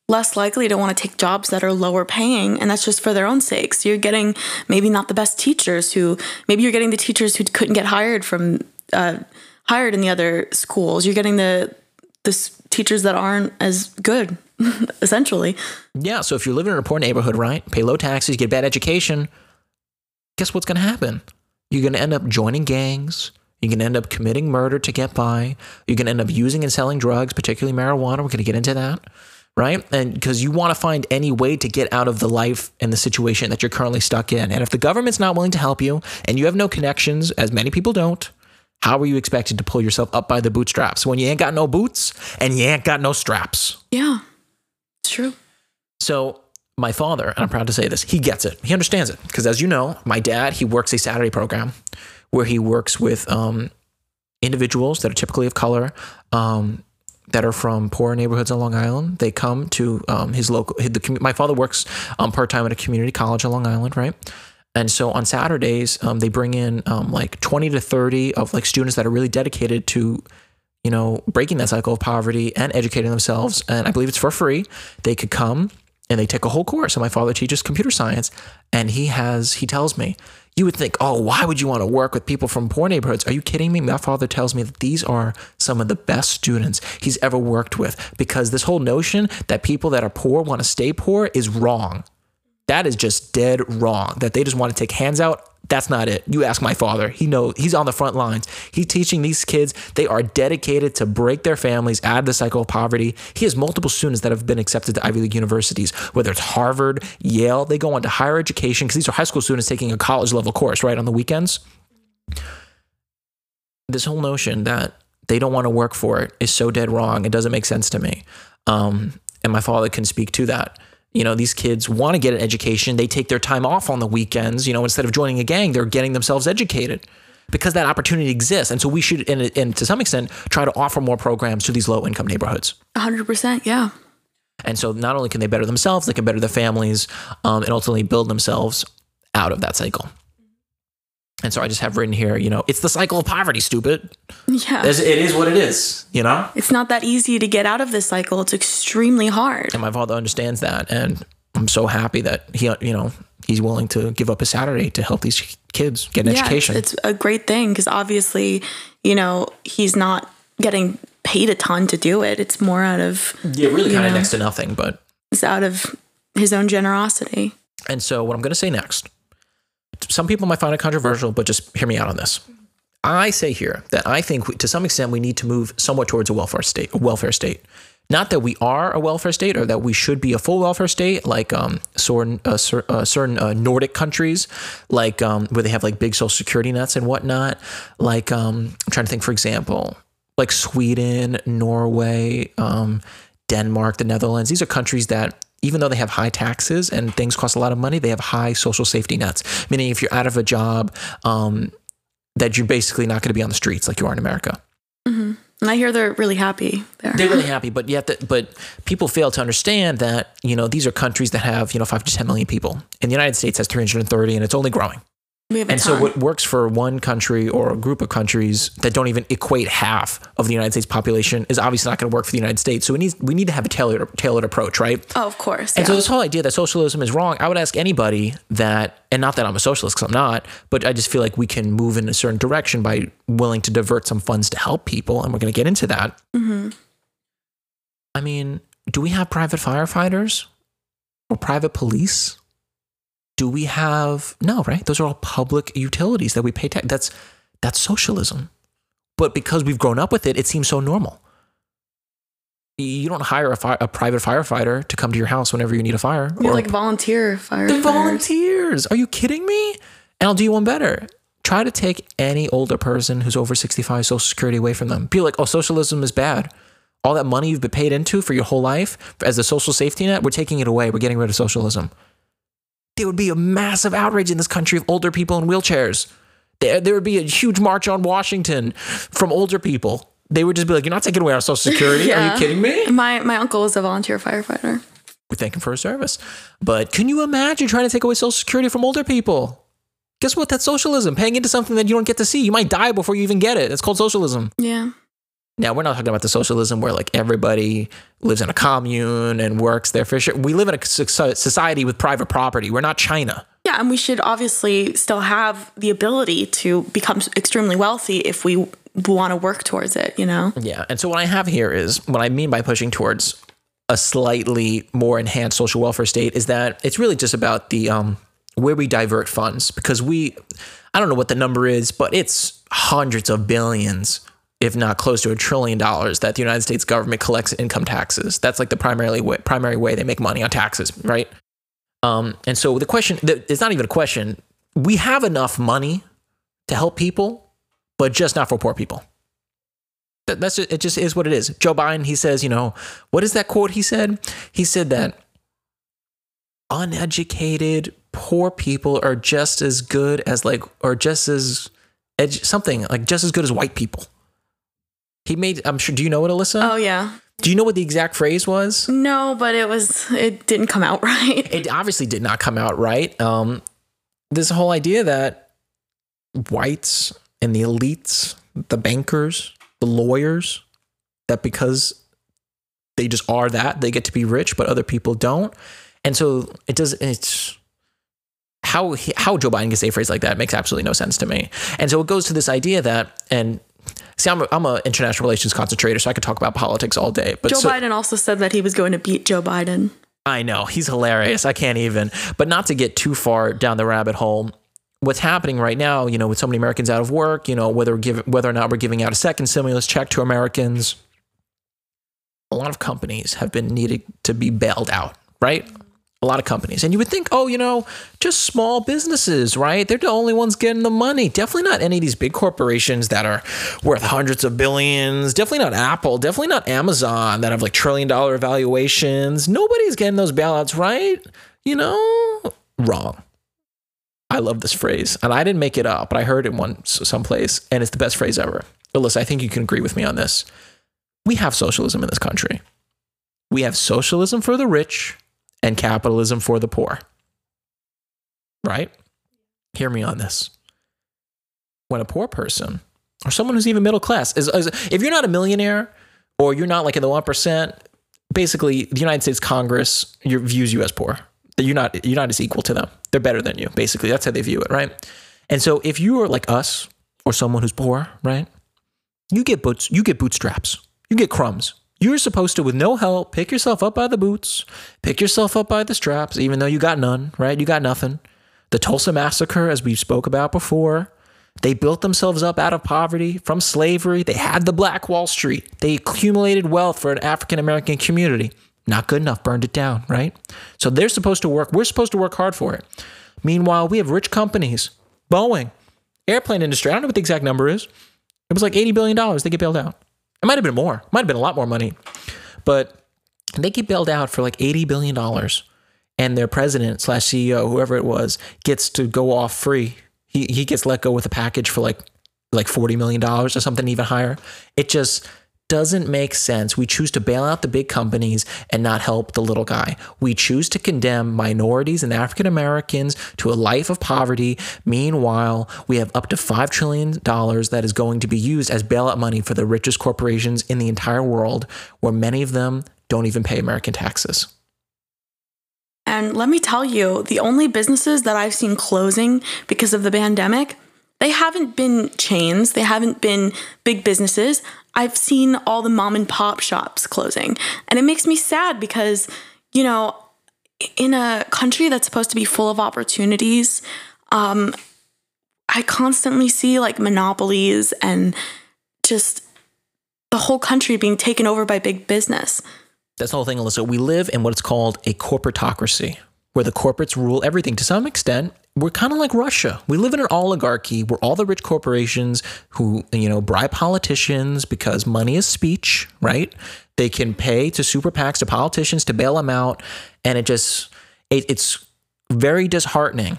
less likely to want to take jobs that are lower paying and that's just for their own sake. So you're getting maybe not the best teachers who maybe you're getting the teachers who couldn't get hired from uh, hired in the other schools. You're getting the the teachers that aren't as good, essentially. Yeah. So if you're living in a poor neighborhood, right, pay low taxes, get bad education, guess what's going to happen? You're going to end up joining gangs. You're going to end up committing murder to get by. You're going to end up using and selling drugs, particularly marijuana. We're going to get into that, right? And because you want to find any way to get out of the life and the situation that you're currently stuck in. And if the government's not willing to help you and you have no connections, as many people don't, how are you expected to pull yourself up by the bootstraps when you ain't got no boots and you ain't got no straps? Yeah, it's true. So, my father, and I'm proud to say this, he gets it. He understands it. Because as you know, my dad, he works a Saturday program where he works with um, individuals that are typically of color, um, that are from poor neighborhoods on Long Island. They come to um, his local. His, the, my father works um, part time at a community college on Long Island, right? And so on Saturdays, um, they bring in um, like 20 to 30 of like students that are really dedicated to, you know, breaking that cycle of poverty and educating themselves. And I believe it's for free. They could come and they take a whole course. And my father teaches computer science. And he has, he tells me, you would think, oh, why would you want to work with people from poor neighborhoods? Are you kidding me? My father tells me that these are some of the best students he's ever worked with because this whole notion that people that are poor want to stay poor is wrong. That is just dead wrong. That they just want to take hands out. That's not it. You ask my father. He knows he's on the front lines. He's teaching these kids. They are dedicated to break their families out of the cycle of poverty. He has multiple students that have been accepted to Ivy League universities, whether it's Harvard, Yale. They go on to higher education because these are high school students taking a college level course, right, on the weekends. This whole notion that they don't want to work for it is so dead wrong. It doesn't make sense to me. Um, and my father can speak to that you know these kids want to get an education they take their time off on the weekends you know instead of joining a gang they're getting themselves educated because that opportunity exists. And so we should and, and to some extent try to offer more programs to these low income neighborhoods 100% yeah. And so not only can they better themselves they can better their families um, and ultimately build themselves out of that cycle and so I just have written here, you know, it's the cycle of poverty, stupid. Yeah. There's, it is what it is, you know? It's not that easy to get out of this cycle. It's extremely hard. And my father understands that. And I'm so happy that he, you know, he's willing to give up a Saturday to help these kids get an yeah, education. It's, it's a great thing because obviously, you know, he's not getting paid a ton to do it. It's more out of. Yeah, really kind of next to nothing, but. It's out of his own generosity. And so what I'm going to say next some people might find it controversial, but just hear me out on this. I say here that I think to some extent we need to move somewhat towards a welfare state, a welfare state. Not that we are a welfare state or that we should be a full welfare state, like um, certain uh, uh, certain uh, Nordic countries, like um, where they have like big social security nets and whatnot. Like um, I'm trying to think, for example, like Sweden, Norway, um, Denmark, the Netherlands. These are countries that even though they have high taxes and things cost a lot of money, they have high social safety nets. Meaning, if you're out of a job, um, that you're basically not going to be on the streets like you are in America. Mm-hmm. And I hear they're really happy there. They're really happy, but yet, the, but people fail to understand that you know these are countries that have you know five to ten million people, and the United States has 330, and it's only growing and so what works for one country or a group of countries that don't even equate half of the United States population is obviously not going to work for the United States. So we need we need to have a tailored tailored approach, right? Oh, of course. And yeah. so this whole idea that socialism is wrong, I would ask anybody that, and not that I'm a socialist because I'm not, but I just feel like we can move in a certain direction by willing to divert some funds to help people, and we're going to get into that. Mm-hmm. I mean, do we have private firefighters or private police? Do we have no right? Those are all public utilities that we pay tax. That's that's socialism. But because we've grown up with it it seems so normal. You don't hire a, fire, a private firefighter to come to your house whenever you need a fire you're like volunteer fire they're volunteers. Are you kidding me? And i'll do you one better. Try to take any older person who's over 65 social security away from them. Be like oh socialism is bad. All that money you've been paid into for your whole life as a social safety net, we're taking it away. We're getting rid of socialism. There would be a massive outrage in this country of older people in wheelchairs. There, there would be a huge march on Washington from older people. They would just be like, "You're not taking away our social security? Are you kidding me?" My my uncle was a volunteer firefighter. We thank him for his service. But can you imagine trying to take away social security from older people? Guess what? That's socialism. Paying into something that you don't get to see. You might die before you even get it. It's called socialism. Yeah. Now, we're not talking about the socialism where like everybody lives in a commune and works there for sure. We live in a society with private property. We're not China. Yeah, and we should obviously still have the ability to become extremely wealthy if we want to work towards it, you know? Yeah. And so what I have here is what I mean by pushing towards a slightly more enhanced social welfare state is that it's really just about the um where we divert funds because we I don't know what the number is, but it's hundreds of billions if not close to a trillion dollars that the United States government collects income taxes. That's like the primarily way, primary way they make money on taxes, right? Um, and so the question, it's not even a question. We have enough money to help people, but just not for poor people. That- That's just, it. Just is what it is. Joe Biden, he says, you know, what is that quote he said? He said that uneducated poor people are just as good as like, or just as edu- something like just as good as white people. He made. I'm sure. Do you know what Alyssa? Oh yeah. Do you know what the exact phrase was? No, but it was it didn't come out right. It obviously did not come out right. Um, this whole idea that whites and the elites, the bankers, the lawyers, that because they just are that, they get to be rich, but other people don't. And so it does. It's how how Joe Biden can say a phrase like that makes absolutely no sense to me. And so it goes to this idea that and. See, I'm a, I'm a international relations concentrator, so I could talk about politics all day. But Joe so, Biden also said that he was going to beat Joe Biden. I know he's hilarious. I can't even. But not to get too far down the rabbit hole. What's happening right now, you know, with so many Americans out of work, you know, whether give, whether or not we're giving out a second stimulus check to Americans, a lot of companies have been needed to be bailed out, right? A lot of companies. And you would think, oh, you know, just small businesses, right? They're the only ones getting the money. Definitely not any of these big corporations that are worth hundreds of billions. Definitely not Apple. Definitely not Amazon that have like trillion dollar valuations. Nobody's getting those bailouts, right? You know, wrong. I love this phrase, and I didn't make it up, but I heard it once someplace, and it's the best phrase ever. Alyssa, I think you can agree with me on this. We have socialism in this country. We have socialism for the rich and capitalism for the poor. Right? Hear me on this. When a poor person or someone who's even middle class is, is if you're not a millionaire or you're not like in the 1%, basically the United States Congress views you as poor. You're not you're not as equal to them. They're better than you. Basically, that's how they view it, right? And so if you are like us or someone who's poor, right? You get boots, you get bootstraps. You get crumbs. You're supposed to, with no help, pick yourself up by the boots, pick yourself up by the straps, even though you got none, right? You got nothing. The Tulsa Massacre, as we spoke about before, they built themselves up out of poverty from slavery. They had the Black Wall Street. They accumulated wealth for an African American community. Not good enough, burned it down, right? So they're supposed to work. We're supposed to work hard for it. Meanwhile, we have rich companies, Boeing, airplane industry. I don't know what the exact number is. It was like $80 billion. They get bailed out. It might have been more. Might have been a lot more money. But they get bailed out for like $80 billion. And their president slash CEO, whoever it was, gets to go off free. He, he gets let go with a package for like like $40 million or something even higher. It just doesn't make sense. We choose to bail out the big companies and not help the little guy. We choose to condemn minorities and African Americans to a life of poverty. Meanwhile, we have up to $5 trillion that is going to be used as bailout money for the richest corporations in the entire world, where many of them don't even pay American taxes. And let me tell you, the only businesses that I've seen closing because of the pandemic, they haven't been chains, they haven't been big businesses. I've seen all the mom and pop shops closing. And it makes me sad because, you know, in a country that's supposed to be full of opportunities, um, I constantly see like monopolies and just the whole country being taken over by big business. That's the whole thing, Alyssa. We live in what's called a corporatocracy, where the corporates rule everything to some extent. We're kind of like Russia. We live in an oligarchy where all the rich corporations who, you know, bribe politicians because money is speech, right? They can pay to super PACs, to politicians to bail them out. And it just, it, it's very disheartening.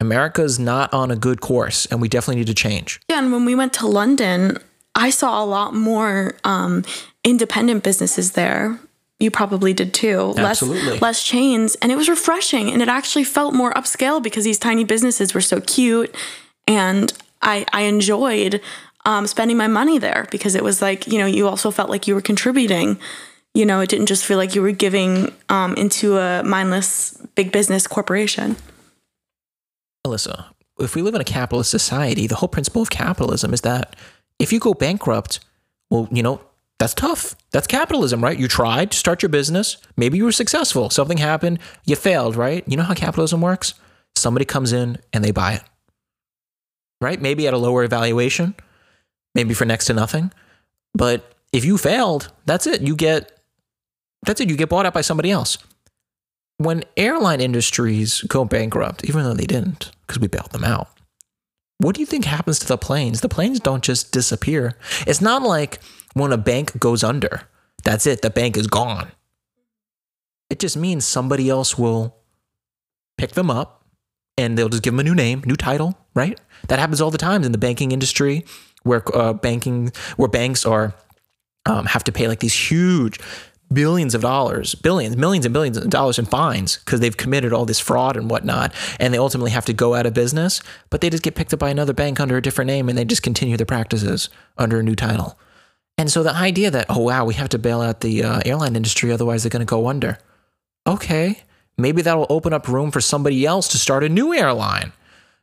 America's not on a good course and we definitely need to change. Yeah. And when we went to London, I saw a lot more um, independent businesses there you probably did too. Absolutely. Less, less chains. And it was refreshing. And it actually felt more upscale because these tiny businesses were so cute. And I, I enjoyed um, spending my money there because it was like, you know, you also felt like you were contributing. You know, it didn't just feel like you were giving um, into a mindless big business corporation. Alyssa, if we live in a capitalist society, the whole principle of capitalism is that if you go bankrupt, well, you know, that's tough. That's capitalism, right? You tried to start your business. Maybe you were successful. Something happened. You failed, right? You know how capitalism works? Somebody comes in and they buy it, right? Maybe at a lower valuation, maybe for next to nothing. But if you failed, that's it. You get, that's it. You get bought out by somebody else. When airline industries go bankrupt, even though they didn't, because we bailed them out, what do you think happens to the planes? The planes don't just disappear. It's not like when a bank goes under, that's it, the bank is gone. It just means somebody else will pick them up and they'll just give them a new name, new title, right? That happens all the time in the banking industry where uh, banking where banks are um, have to pay like these huge billions of dollars, billions, millions and billions of dollars in fines because they've committed all this fraud and whatnot, and they ultimately have to go out of business. But they just get picked up by another bank under a different name, and they just continue their practices under a new title. And so the idea that, oh, wow, we have to bail out the uh, airline industry, otherwise they're going to go under. Okay, maybe that will open up room for somebody else to start a new airline.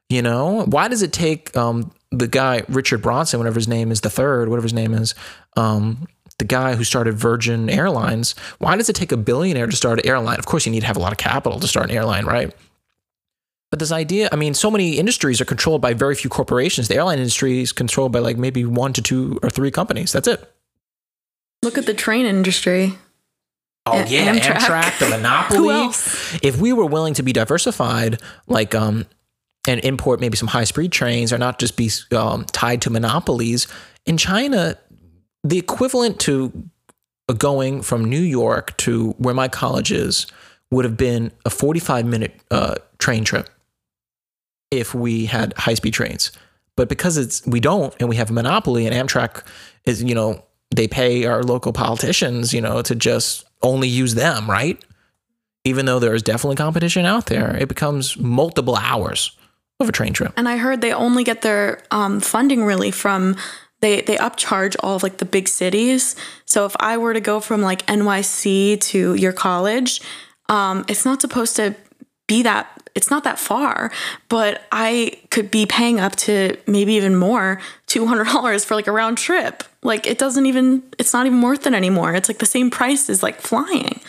You know, why does it take um, the guy, Richard Branson, whatever his name is, the third, whatever his name is, um, the guy who started Virgin Airlines, why does it take a billionaire to start an airline? Of course, you need to have a lot of capital to start an airline, right? But this idea, I mean, so many industries are controlled by very few corporations. The airline industry is controlled by like maybe one to two or three companies. That's it. Look at the train industry. Oh A- yeah, Amtrak. Amtrak, the monopoly. Who else? If we were willing to be diversified, like um, and import maybe some high speed trains, or not just be um, tied to monopolies in China, the equivalent to going from New York to where my college is would have been a forty five minute uh, train trip if we had high speed trains. But because it's we don't and we have a monopoly and Amtrak is, you know, they pay our local politicians, you know, to just only use them, right? Even though there's definitely competition out there, it becomes multiple hours of a train trip. And I heard they only get their um, funding really from they they upcharge all of like the big cities. So if I were to go from like NYC to your college, um, it's not supposed to be that it's not that far, but I could be paying up to maybe even more, $200 for like a round trip. Like it doesn't even, it's not even worth it anymore. It's like the same price as like flying.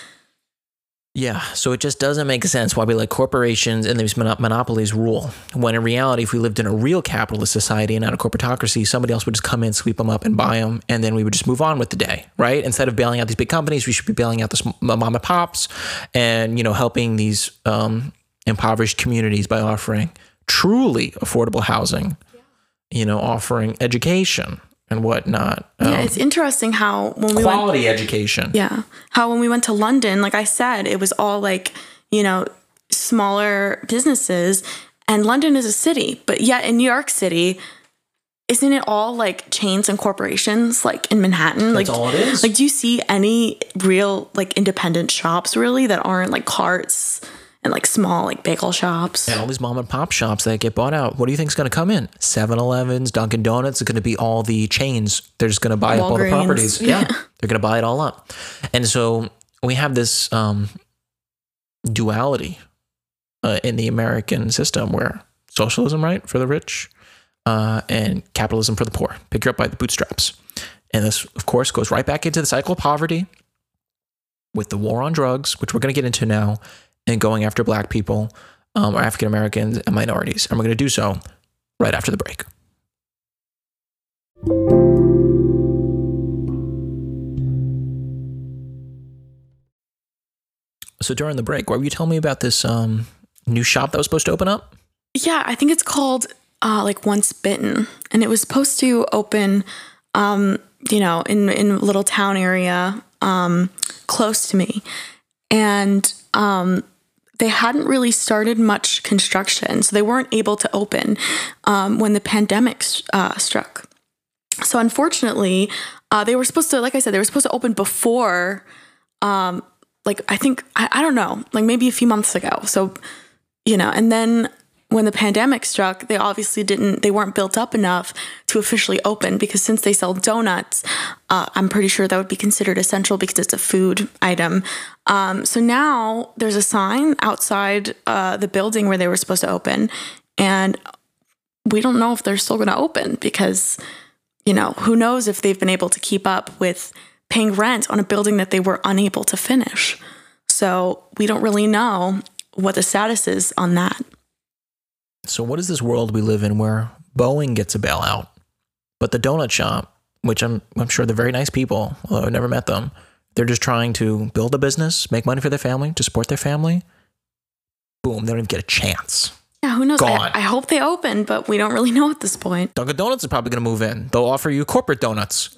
Yeah, so it just doesn't make sense why we let corporations and these monopolies rule. When in reality, if we lived in a real capitalist society and not a corporatocracy, somebody else would just come in, sweep them up, and buy them, and then we would just move on with the day, right? Instead of bailing out these big companies, we should be bailing out the mom and pops, and you know, helping these um, impoverished communities by offering truly affordable housing, you know, offering education and whatnot. Yeah, um, it's interesting how when we quality went, education. Yeah, how when we went to London, like I said, it was all like you know smaller businesses, and London is a city, but yet in New York City. Isn't it all like chains and corporations like in Manhattan? That's like, all it is. Like, do you see any real like independent shops really that aren't like carts and like small like bagel shops. And all these mom and pop shops that get bought out. What do you think is going to come in? 7-Elevens, Dunkin' Donuts are going to be all the chains. They're just going to buy Walgreens. up all the properties. Yeah. yeah. They're going to buy it all up. And so we have this um, duality uh, in the American system where socialism, right, for the rich, uh, and capitalism for the poor. Pick you up by the bootstraps. And this, of course, goes right back into the cycle of poverty with the war on drugs, which we're going to get into now, and going after black people um, or African Americans and minorities. And we're going to do so right after the break. So during the break, what were you telling me about this um, new shop that was supposed to open up? Yeah, I think it's called uh, like Once Bitten, and it was supposed to open, um, you know, in in little town area um, close to me, and um, they hadn't really started much construction, so they weren't able to open um, when the pandemic uh, struck. So unfortunately, uh, they were supposed to, like I said, they were supposed to open before, um, like I think I, I don't know, like maybe a few months ago. So you know, and then when the pandemic struck, they obviously didn't, they weren't built up enough to officially open because since they sell donuts, uh, I'm pretty sure that would be considered essential because it's a food item. Um, so now there's a sign outside uh, the building where they were supposed to open, and we don't know if they're still going to open because, you know, who knows if they've been able to keep up with paying rent on a building that they were unable to finish. So we don't really know what the status is on that. So, what is this world we live in where Boeing gets a bailout, but the donut shop, which I'm, I'm sure they're very nice people, although I've never met them, they're just trying to build a business, make money for their family, to support their family. Boom, they don't even get a chance. Yeah, who knows? I, I hope they open, but we don't really know at this point. Dunkin' Donuts is probably going to move in. They'll offer you corporate donuts.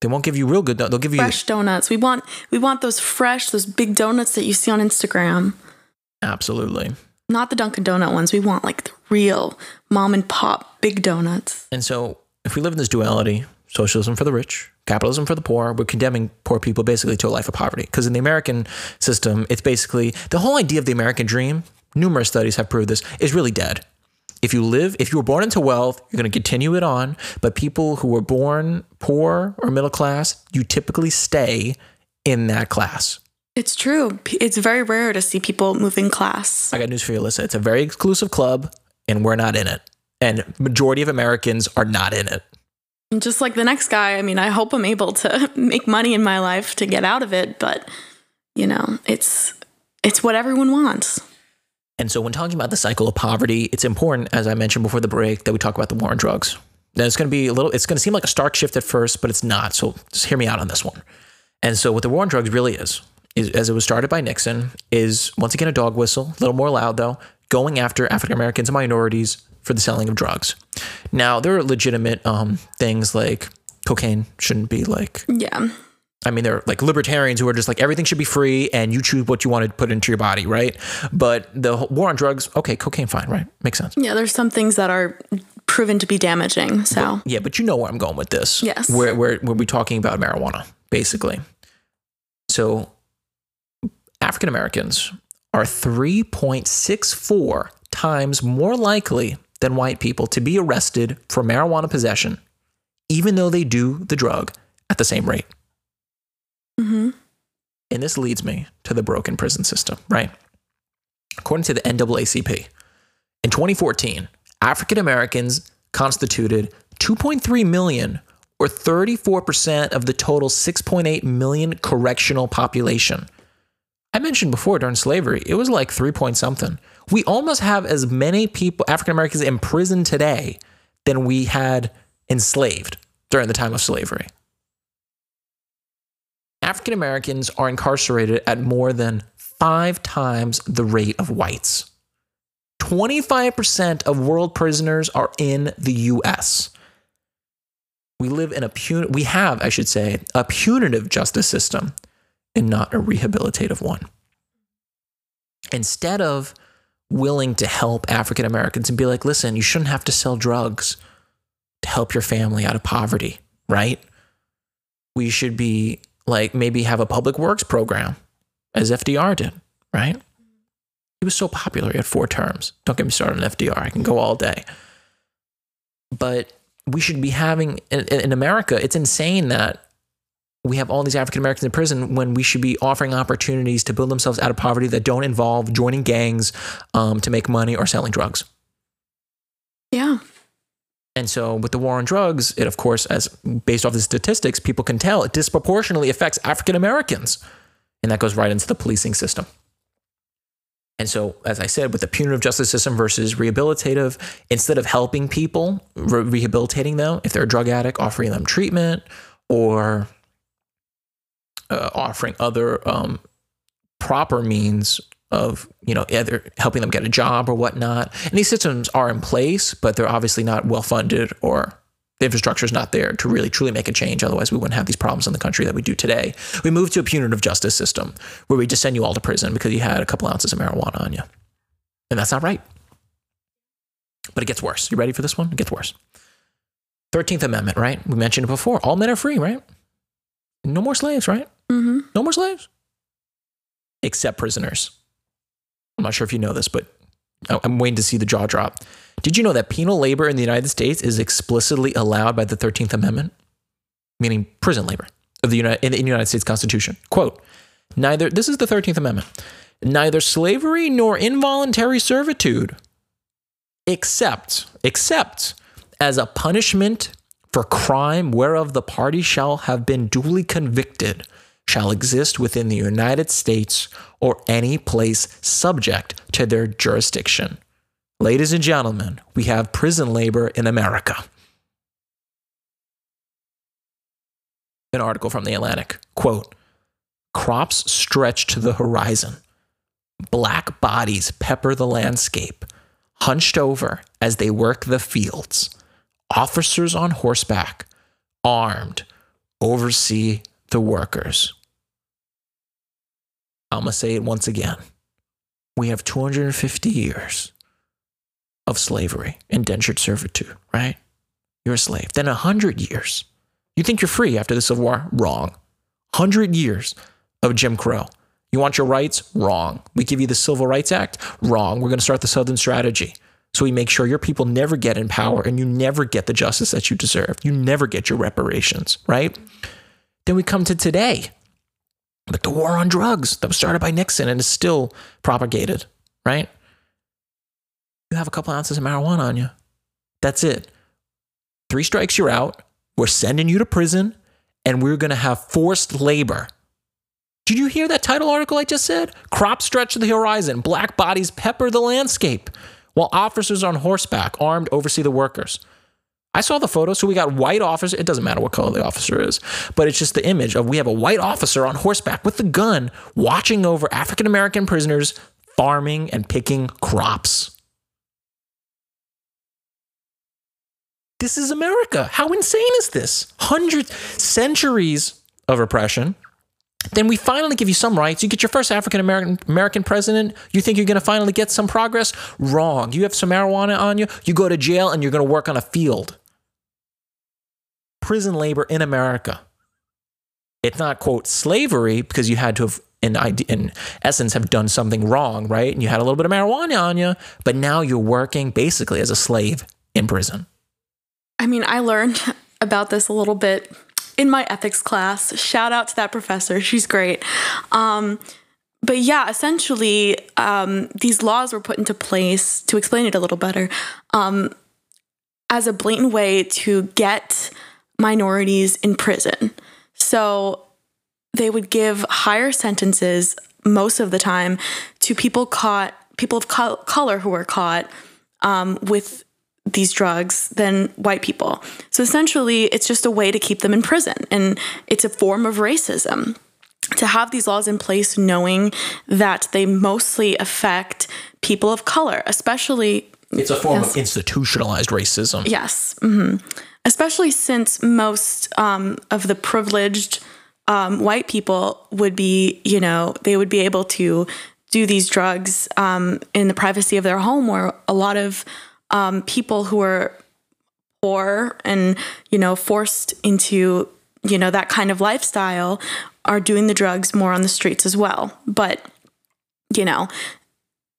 They won't give you real good. don- They'll give you Fresh donuts. We want we want those fresh, those big donuts that you see on Instagram. absolutely. Not the Dunkin' Donut ones. We want like the real mom and pop big donuts. And so, if we live in this duality, socialism for the rich, capitalism for the poor, we're condemning poor people basically to a life of poverty. Because in the American system, it's basically the whole idea of the American dream. Numerous studies have proved this is really dead. If you live, if you were born into wealth, you're going to continue it on. But people who were born poor or middle class, you typically stay in that class. It's true. It's very rare to see people moving class. I got news for you, Alyssa. It's a very exclusive club, and we're not in it. And majority of Americans are not in it. Just like the next guy, I mean, I hope I'm able to make money in my life to get out of it, but you know, it's it's what everyone wants. And so, when talking about the cycle of poverty, it's important, as I mentioned before the break, that we talk about the war on drugs. Now, it's going to be a little, it's going to seem like a stark shift at first, but it's not. So, just hear me out on this one. And so, what the war on drugs really is, is as it was started by Nixon, is once again a dog whistle, a little more loud though, going after African Americans and minorities for the selling of drugs. Now, there are legitimate um, things like cocaine shouldn't be like Yeah. I mean, they're like libertarians who are just like everything should be free and you choose what you want to put into your body, right? But the war on drugs, okay, cocaine, fine, right? Makes sense. Yeah, there's some things that are proven to be damaging. So, Yeah, but you know where I'm going with this. Yes. Where where we're we talking about marijuana, basically. So African Americans are 3.64 times more likely than white people to be arrested for marijuana possession, even though they do the drug at the same rate. mhm. And this leads me to the broken prison system, right? According to the NAACP, in 2014, African Americans constituted 2.3 million or 34% of the total 6.8 million correctional population. I mentioned before during slavery, it was like 3 point something. We almost have as many people, African Americans, in prison today than we had enslaved during the time of slavery. African Americans are incarcerated at more than five times the rate of whites. 25% of world prisoners are in the US. We live in a pun- we have, I should say, a punitive justice system and not a rehabilitative one. Instead of willing to help African Americans and be like, listen, you shouldn't have to sell drugs to help your family out of poverty, right? We should be like maybe have a public works program as FDR did, right? He was so popular. He had four terms. Don't get me started on FDR. I can go all day. But we should be having in, in America, it's insane that we have all these African Americans in prison when we should be offering opportunities to build themselves out of poverty that don't involve joining gangs um, to make money or selling drugs. yeah. And so, with the war on drugs, it of course, as based off the statistics, people can tell it disproportionately affects African Americans, and that goes right into the policing system. And so, as I said, with the punitive justice system versus rehabilitative, instead of helping people, re- rehabilitating them, if they're a drug addict, offering them treatment or uh, offering other um, proper means of you know either helping them get a job or whatnot. And these systems are in place, but they're obviously not well funded or the infrastructure is not there to really truly make a change. Otherwise, we wouldn't have these problems in the country that we do today. We moved to a punitive justice system where we just send you all to prison because you had a couple ounces of marijuana on you, and that's not right. But it gets worse. You ready for this one? It gets worse. 13th Amendment, right? We mentioned it before. All men are free, right? No more slaves, right? Mm-hmm. No more slaves. Except prisoners. I'm not sure if you know this, but I'm waiting to see the jaw drop. Did you know that penal labor in the United States is explicitly allowed by the 13th Amendment? Meaning prison labor of the United, in the United States Constitution. Quote, neither, this is the 13th Amendment, neither slavery nor involuntary servitude, except, except as a punishment for crime whereof the party shall have been duly convicted shall exist within the United States or any place subject to their jurisdiction. Ladies and gentlemen, we have prison labor in America. An article from the Atlantic. Quote Crops stretch to the horizon. Black bodies pepper the landscape, hunched over as they work the fields officers on horseback, armed, oversee the workers. I'm going to say it once again. We have 250 years of slavery, indentured servitude, right? You're a slave. Then 100 years. You think you're free after the Civil War? Wrong. 100 years of Jim Crow. You want your rights? Wrong. We give you the Civil Rights Act? Wrong. We're going to start the Southern Strategy. So we make sure your people never get in power and you never get the justice that you deserve. You never get your reparations, right? Then we come to today with the war on drugs that was started by Nixon and is still propagated, right? You have a couple ounces of marijuana on you. That's it. Three strikes, you're out. We're sending you to prison and we're going to have forced labor. Did you hear that title article I just said? Crop stretch the horizon, black bodies pepper the landscape while officers on horseback, armed, oversee the workers. I saw the photo. So we got white officer. It doesn't matter what color the officer is, but it's just the image of we have a white officer on horseback with the gun watching over African American prisoners farming and picking crops. This is America. How insane is this? Hundreds, centuries of oppression then we finally give you some rights. You get your first African American American president. You think you're going to finally get some progress? Wrong. You have some marijuana on you. You go to jail and you're going to work on a field. Prison labor in America. It's not quote slavery because you had to have in, in essence have done something wrong, right? And you had a little bit of marijuana on you, but now you're working basically as a slave in prison. I mean, I learned about this a little bit in my ethics class. Shout out to that professor. She's great. Um, but yeah, essentially, um, these laws were put into place to explain it a little better um, as a blatant way to get minorities in prison. So they would give higher sentences most of the time to people caught, people of color who were caught um, with these drugs than white people. So essentially, it's just a way to keep them in prison. And it's a form of racism to have these laws in place knowing that they mostly affect people of color, especially. It's a form yes. of institutionalized racism. Yes. Mm-hmm. Especially since most um, of the privileged um, white people would be, you know, they would be able to do these drugs um, in the privacy of their home where a lot of um, people who are poor and you know forced into you know that kind of lifestyle are doing the drugs more on the streets as well. But you know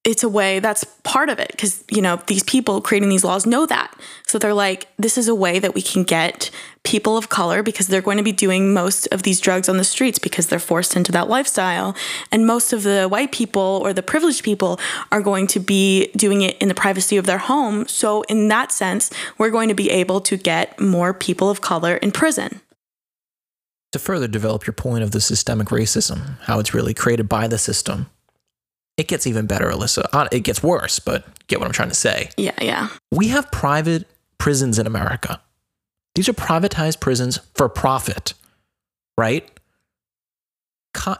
it's a way that's part of it because you know these people creating these laws know that. So they're like this is a way that we can get people of color because they're going to be doing most of these drugs on the streets because they're forced into that lifestyle. And most of the white people or the privileged people are going to be doing it in the privacy of their home. So in that sense we're going to be able to get more people of color in prison. To further develop your point of the systemic racism how it's really created by the system it gets even better, Alyssa. Uh, it gets worse, but get what I'm trying to say. Yeah, yeah. We have private prisons in America. These are privatized prisons for profit, right? Con-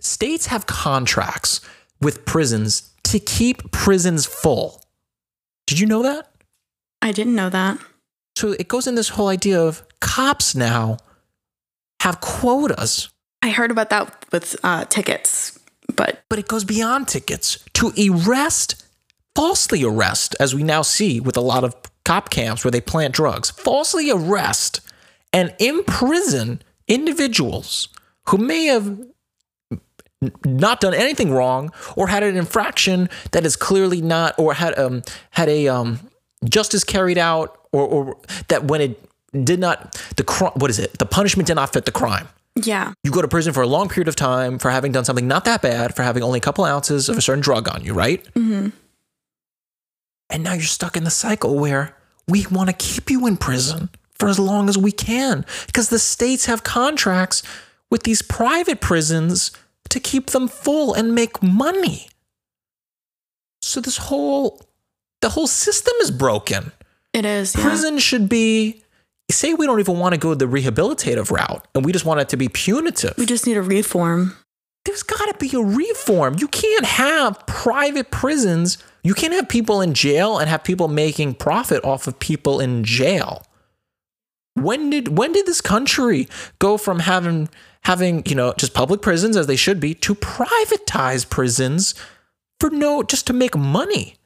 states have contracts with prisons to keep prisons full. Did you know that? I didn't know that. So it goes in this whole idea of cops now have quotas. I heard about that with uh, tickets, but but it goes beyond tickets to arrest, falsely arrest, as we now see with a lot of cop camps where they plant drugs, falsely arrest and imprison individuals who may have not done anything wrong or had an infraction that is clearly not or had um had a um justice carried out or or that when it did not the crime what is it? The punishment did not fit the crime yeah you go to prison for a long period of time for having done something not that bad for having only a couple ounces of a certain drug on you right hmm and now you're stuck in the cycle where we want to keep you in prison for as long as we can because the states have contracts with these private prisons to keep them full and make money. So this whole the whole system is broken. it is. Yeah. Prison should be say we don't even want to go the rehabilitative route and we just want it to be punitive. We just need a reform. There's got to be a reform. You can't have private prisons. You can't have people in jail and have people making profit off of people in jail. When did when did this country go from having having, you know, just public prisons as they should be to privatize prisons for no just to make money?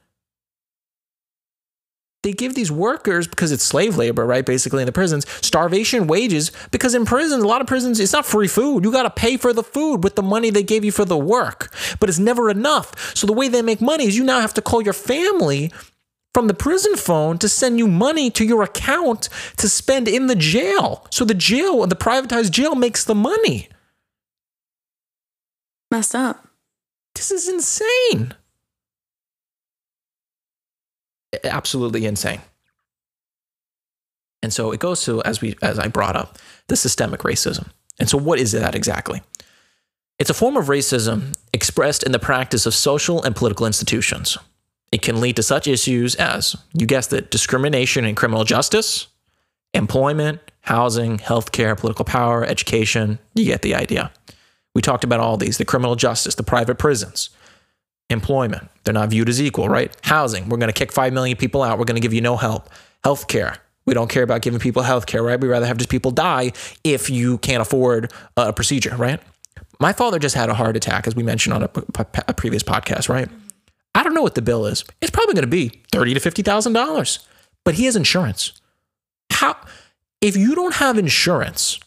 They give these workers because it's slave labor, right? Basically in the prisons, starvation wages because in prisons, a lot of prisons, it's not free food. You got to pay for the food with the money they gave you for the work, but it's never enough. So the way they make money is you now have to call your family from the prison phone to send you money to your account to spend in the jail. So the jail, the privatized jail makes the money. Messed up. This is insane. Absolutely insane. And so it goes to as we as I brought up, the systemic racism. And so what is that exactly? It's a form of racism expressed in the practice of social and political institutions. It can lead to such issues as, you guessed it, discrimination in criminal justice, employment, housing, healthcare, political power, education. You get the idea. We talked about all these the criminal justice, the private prisons, employment. They're not viewed as equal, right? Housing. We're going to kick 5 million people out. We're going to give you no help. Healthcare. We don't care about giving people healthcare, right? We'd rather have just people die if you can't afford a procedure, right? My father just had a heart attack, as we mentioned on a, a previous podcast, right? I don't know what the bill is. It's probably going to be thirty to fifty thousand dollars, but he has insurance. How, if you don't have insurance,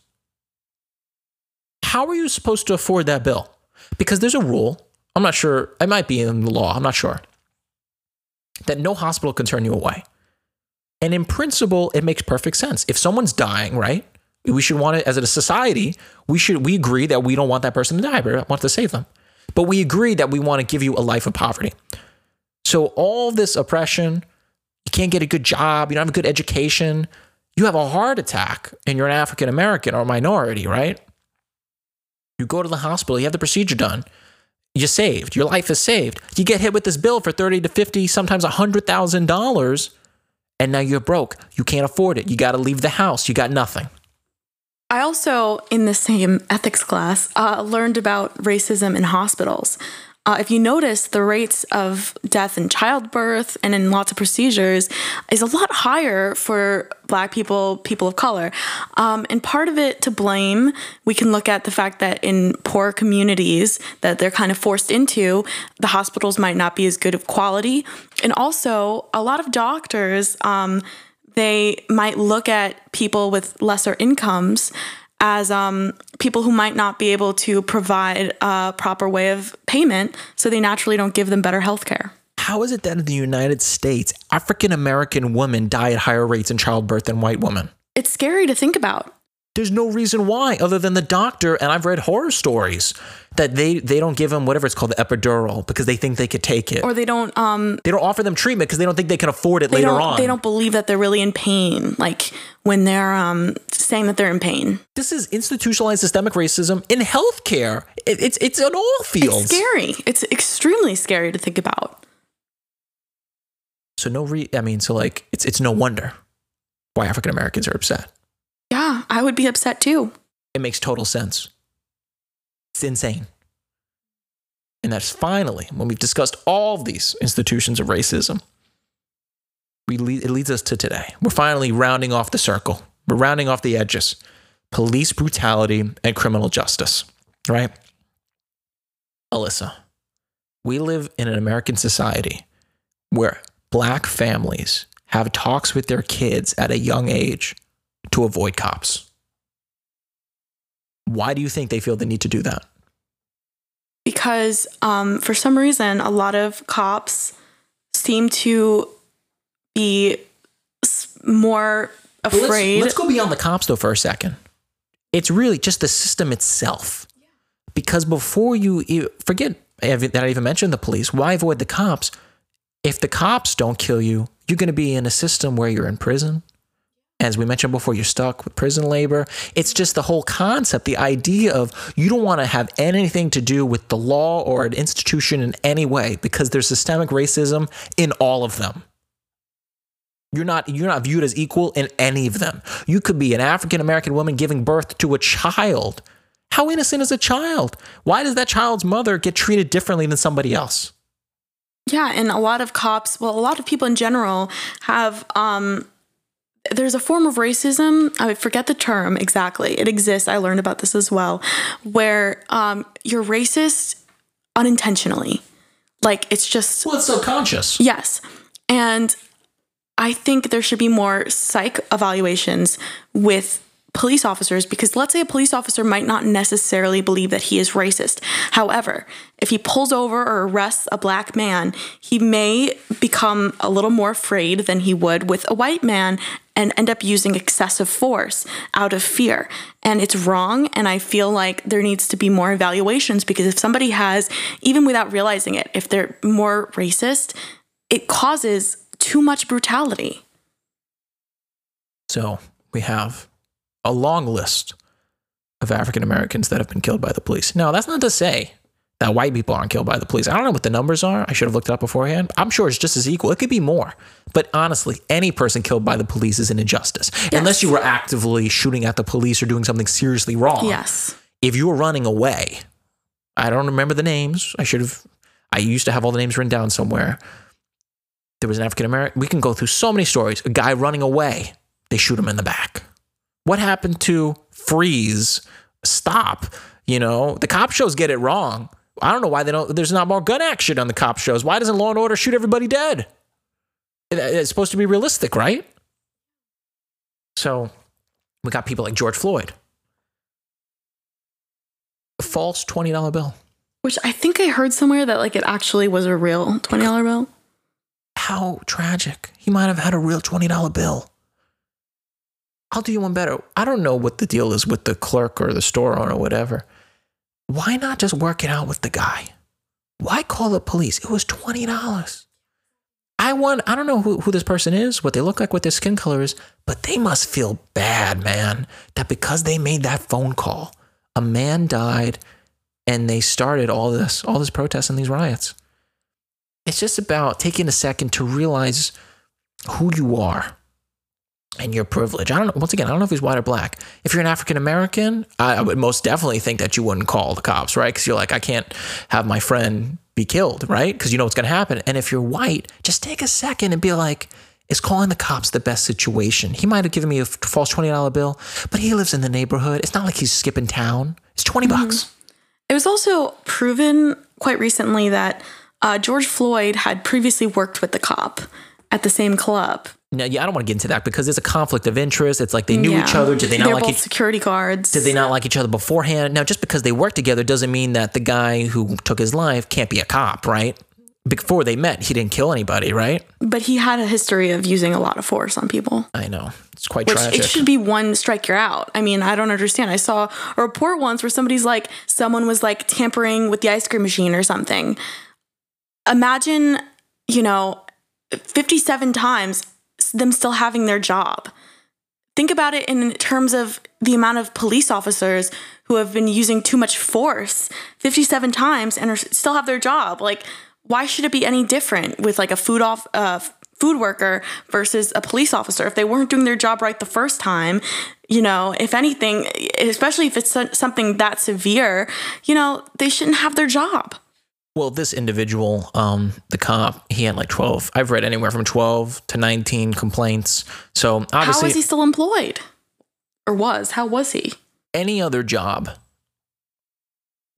how are you supposed to afford that bill? Because there's a rule. I'm not sure. It might be in the law. I'm not sure that no hospital can turn you away. And in principle, it makes perfect sense. If someone's dying, right? We should want it as a society. We should we agree that we don't want that person to die, we want to save them. But we agree that we want to give you a life of poverty. So all this oppression, you can't get a good job, you don't have a good education, you have a heart attack, and you're an African American or minority, right? You go to the hospital, you have the procedure done, you're saved, your life is saved. You get hit with this bill for thirty to fifty, sometimes a hundred thousand dollars, and now you're broke. You can't afford it. You got to leave the house. You got nothing. I also, in the same ethics class, uh, learned about racism in hospitals. Uh, if you notice, the rates of death in childbirth and in lots of procedures is a lot higher for Black people, people of color. Um, and part of it to blame, we can look at the fact that in poor communities that they're kind of forced into, the hospitals might not be as good of quality. And also, a lot of doctors, um, they might look at people with lesser incomes as um, people who might not be able to provide a proper way of payment, so they naturally don't give them better health care. How is it that in the United States, African American women die at higher rates in childbirth than white women? It's scary to think about. There's no reason why, other than the doctor, and I've read horror stories that they they don't give them whatever it's called the epidural because they think they could take it. Or they don't um they don't offer them treatment because they don't think they can afford it later on. they don't believe that they're really in pain, like when they're um saying that they're in pain. This is institutionalized systemic racism in healthcare. It, it's it's in all fields. It's scary. It's extremely scary to think about. So no re I mean, so like it's it's no wonder why African Americans are upset. Yeah, I would be upset too. It makes total sense. It's insane. And that's finally, when we've discussed all these institutions of racism, we lead, it leads us to today. We're finally rounding off the circle. We're rounding off the edges. Police brutality and criminal justice, right? Alyssa, we live in an American society where black families have talks with their kids at a young age to avoid cops. Why do you think they feel the need to do that? Because um, for some reason, a lot of cops seem to be more afraid. Let's, let's go beyond the cops though for a second. It's really just the system itself. Because before you forget that I even mentioned the police, why avoid the cops? If the cops don't kill you, you're going to be in a system where you're in prison. As we mentioned before, you're stuck with prison labor. It's just the whole concept, the idea of you don't want to have anything to do with the law or an institution in any way because there's systemic racism in all of them. You're not you're not viewed as equal in any of them. You could be an African American woman giving birth to a child. How innocent is a child? Why does that child's mother get treated differently than somebody else? Yeah, and a lot of cops, well, a lot of people in general have um there's a form of racism. I forget the term exactly. It exists. I learned about this as well, where um, you're racist unintentionally. Like it's just. Well, it's subconscious. Yes. And I think there should be more psych evaluations with police officers because let's say a police officer might not necessarily believe that he is racist. However, if he pulls over or arrests a black man, he may become a little more afraid than he would with a white man and end up using excessive force out of fear. And it's wrong. And I feel like there needs to be more evaluations because if somebody has, even without realizing it, if they're more racist, it causes too much brutality. So we have a long list of African Americans that have been killed by the police. Now, that's not to say that white people aren't killed by the police. I don't know what the numbers are. I should have looked it up beforehand. I'm sure it's just as equal. It could be more. But honestly, any person killed by the police is an injustice. Yes. Unless you were actively shooting at the police or doing something seriously wrong. Yes. If you were running away, I don't remember the names. I should have I used to have all the names written down somewhere. There was an African American. We can go through so many stories. A guy running away, they shoot him in the back. What happened to freeze, stop? You know, the cop shows get it wrong. I don't know why they don't. There's not more gun action on the cop shows. Why doesn't Law and Order shoot everybody dead? It's supposed to be realistic, right? So we got people like George Floyd. A false $20 bill. Which I think I heard somewhere that like it actually was a real $20 bill. How tragic. He might have had a real $20 bill. I'll do you one better. I don't know what the deal is with the clerk or the store owner or whatever. Why not just work it out with the guy? Why call the police? It was $20. I want, I don't know who, who this person is, what they look like, what their skin color is, but they must feel bad, man, that because they made that phone call, a man died and they started all this, all this protest and these riots. It's just about taking a second to realize who you are and your privilege. I don't know. Once again, I don't know if he's white or black. If you're an African American, I, I, would most definitely think that you wouldn't call the cops, right? Because you're like, I can't have my friend be killed, right? Because you know what's going to happen. And if you're white, just take a second and be like, is calling the cops the best situation? He might have given me a false $20 bill, but he lives in the neighborhood. It's not like he's skipping town. It's 20 mm-hmm. bucks. It was also proven quite recently that uh, George Floyd had previously worked with the cop at the same club. No, yeah, I don't want to get into that because it's a conflict of interest. It's like they knew yeah. each other. Did they not They're like each, security guards? Did they not like each other beforehand? Now, just because they work together doesn't mean that the guy who took his life can't be a cop, right? Before they met, he didn't kill anybody, right? But he had a history of using a lot of force on people. I know. It's quite Which tragic. It should be one strike you're out. I mean, I don't understand. I saw a report once where somebody's like, someone was like tampering with the ice cream machine or something. Imagine, you know, 57 times them still having their job. Think about it in terms of the amount of police officers who have been using too much force 57 times and are, still have their job. Like, why should it be any different with like a food off uh, food worker versus a police officer? If they weren't doing their job right the first time, you know, if anything, especially if it's something that severe, you know, they shouldn't have their job. Well, this individual, um, the cop, he had like 12. I've read anywhere from 12 to 19 complaints. So obviously, is he still employed? Or was? How was he? any other job,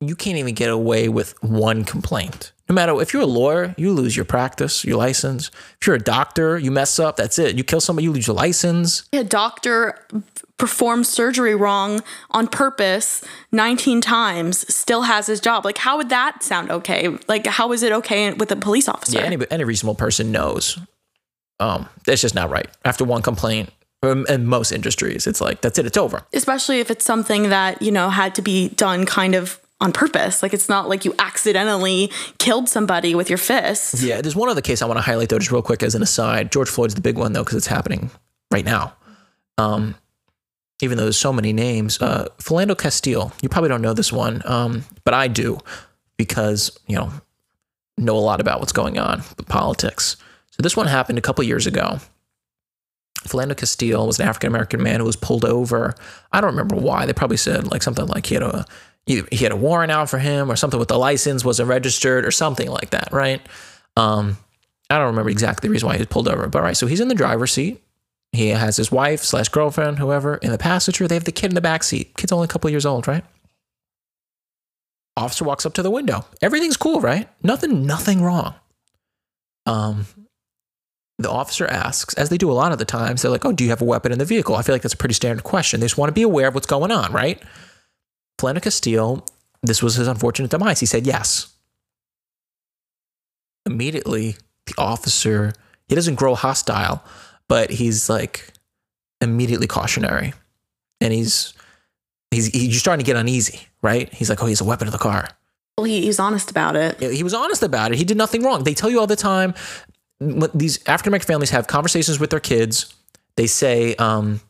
you can't even get away with one complaint. No matter if you're a lawyer, you lose your practice, your license. If you're a doctor, you mess up, that's it. You kill somebody, you lose your license. A doctor performed surgery wrong on purpose 19 times, still has his job. Like, how would that sound okay? Like, how is it okay with a police officer? Yeah, any, any reasonable person knows. Um, that's just not right. After one complaint, um, in most industries, it's like that's it. It's over. Especially if it's something that, you know, had to be done kind of on purpose. Like, it's not like you accidentally killed somebody with your fist. Yeah, there's one other case I want to highlight though, just real quick as an aside. George Floyd's the big one though, because it's happening right now. Um, even though there's so many names, uh, Philando Castile. You probably don't know this one, um, but I do because you know know a lot about what's going on with politics. So this one happened a couple years ago. Philando Castile was an African American man who was pulled over. I don't remember why. They probably said like something like he had a he had a warrant out for him or something with the license wasn't registered or something like that, right? Um, I don't remember exactly the reason why he was pulled over, but right. So he's in the driver's seat. He has his wife slash girlfriend, whoever, in the passenger. They have the kid in the back seat. Kid's only a couple years old, right? Officer walks up to the window. Everything's cool, right? Nothing, nothing wrong. Um, the officer asks, as they do a lot of the times, they're like, "Oh, do you have a weapon in the vehicle?" I feel like that's a pretty standard question. They just want to be aware of what's going on, right? Philando Castile, this was his unfortunate demise. He said yes. Immediately, the officer, he doesn't grow hostile, but he's like immediately cautionary. And he's he's he's starting to get uneasy, right? He's like, "Oh, he's a weapon of the car." Well, he, he's honest about it. He was honest about it. He did nothing wrong. They tell you all the time. These African American families have conversations with their kids. They say, um,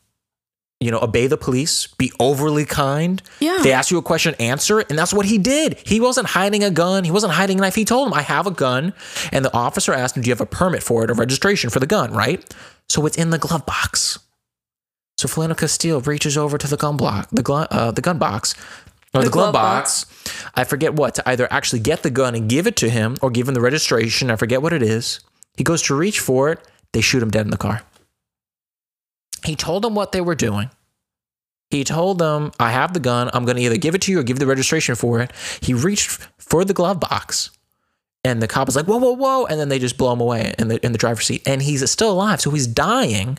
you know, obey the police, be overly kind. Yeah. They ask you a question, answer it. And that's what he did. He wasn't hiding a gun. He wasn't hiding a knife. He told him, I have a gun. And the officer asked him, Do you have a permit for it, a registration for the gun, right? So it's in the glove box. So Philando Castile reaches over to the gun block, the, gl- uh, the gun box, or the, The glove, glove box. I forget what, to either actually get the gun and give it to him or give him the registration. I forget what it is. He goes to reach for it. They shoot him dead in the car. He told them what they were doing. He told them, I have the gun. I'm going to either give it to you or give the registration for it. He reached for the glove box. And the cop was like, whoa, whoa, whoa. And then they just blow him away in the, in the driver's seat. And he's still alive. So he's dying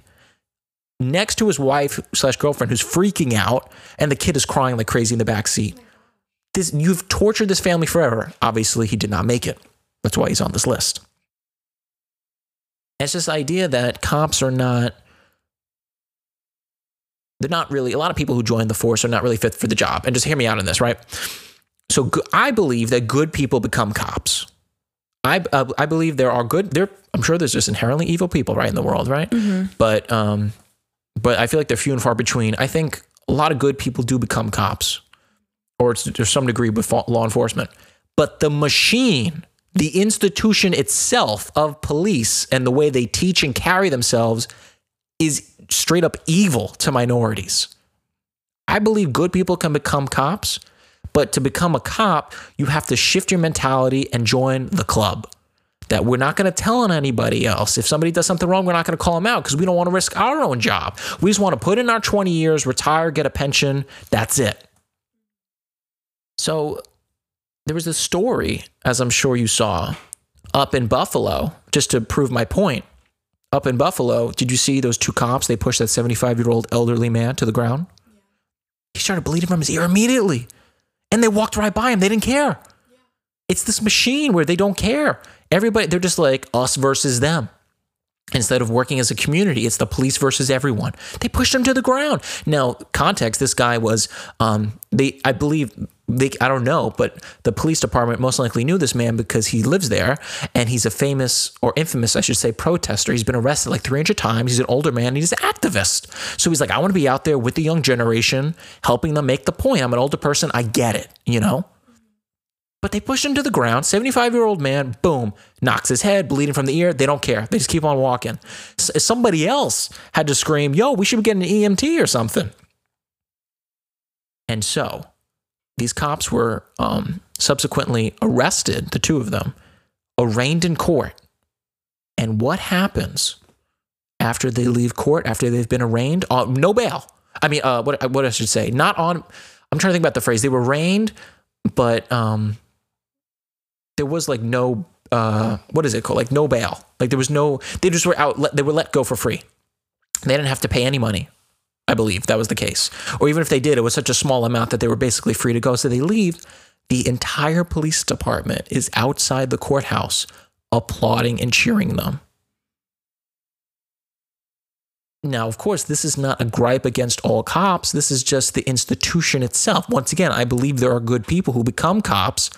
next to his wife slash girlfriend who's freaking out. And the kid is crying like crazy in the back seat. This, you've tortured this family forever. Obviously, he did not make it. That's why he's on this list. It's this idea that cops are not they're not really a lot of people who join the force are not really fit for the job. And just hear me out on this right? So i believe that good people become cops. I uh, i believe there are good there i'm sure there's just inherently evil people right in the world right? But um but i feel like they're few and far between. I think a lot of good people do become cops or to some degree with law enforcement. But the machine the institution itself of police and the way they teach and carry themselves is straight up evil to minorities. I believe good people can become cops, but to become a cop, you have to shift your mentality and join the club. That we're not going to tell on anybody else. If somebody does something wrong, we're not going to call them out because we don't want to risk our own job. We just want to put in our 20 years, retire, get a pension. That's it. So there was this story, as I'm sure you saw, up in Buffalo, just to prove my point up in Buffalo, did you see those two cops? They pushed that 75 year old elderly man to the ground. He started bleeding from his ear immediately. And they walked right by him. They didn't care. It's this machine where they don't care. Everybody, they're just like us versus them. Instead of working as a community, it's the police versus everyone. They pushed him to the ground. Now, context: this guy was, um, they, I believe, they, I don't know, but the police department most likely knew this man because he lives there, and he's a famous or infamous, I should say, protester. He's been arrested like 300 times. He's an older man. He's an activist. So he's like, I want to be out there with the young generation, helping them make the point. I'm an older person. I get it, you know. But they push him to the ground. 75 year old man, boom, knocks his head, bleeding from the ear. They don't care. They just keep on walking. S- uh, somebody else had to scream, yo, we should be getting an EMT or something. And so these cops were um, subsequently arrested, the two of them, arraigned in court. And what happens after they leave court, after they've been arraigned? Uh, no bail. I mean, uh, what, what I should say, not on, I'm trying to think about the phrase. They were arraigned, but um, there was like no, uh, what is it called? Like no bail. Like there was no, they just were out, they were let go for free. They didn't have to pay any money. I believe that was the case. Or even if they did, it was such a small amount that they were basically free to go. So they leave. The entire police department is outside the courthouse applauding and cheering them. Now, of course, this is not a gripe against all cops. This is just the institution itself. Once again, I believe there are good people who become cops,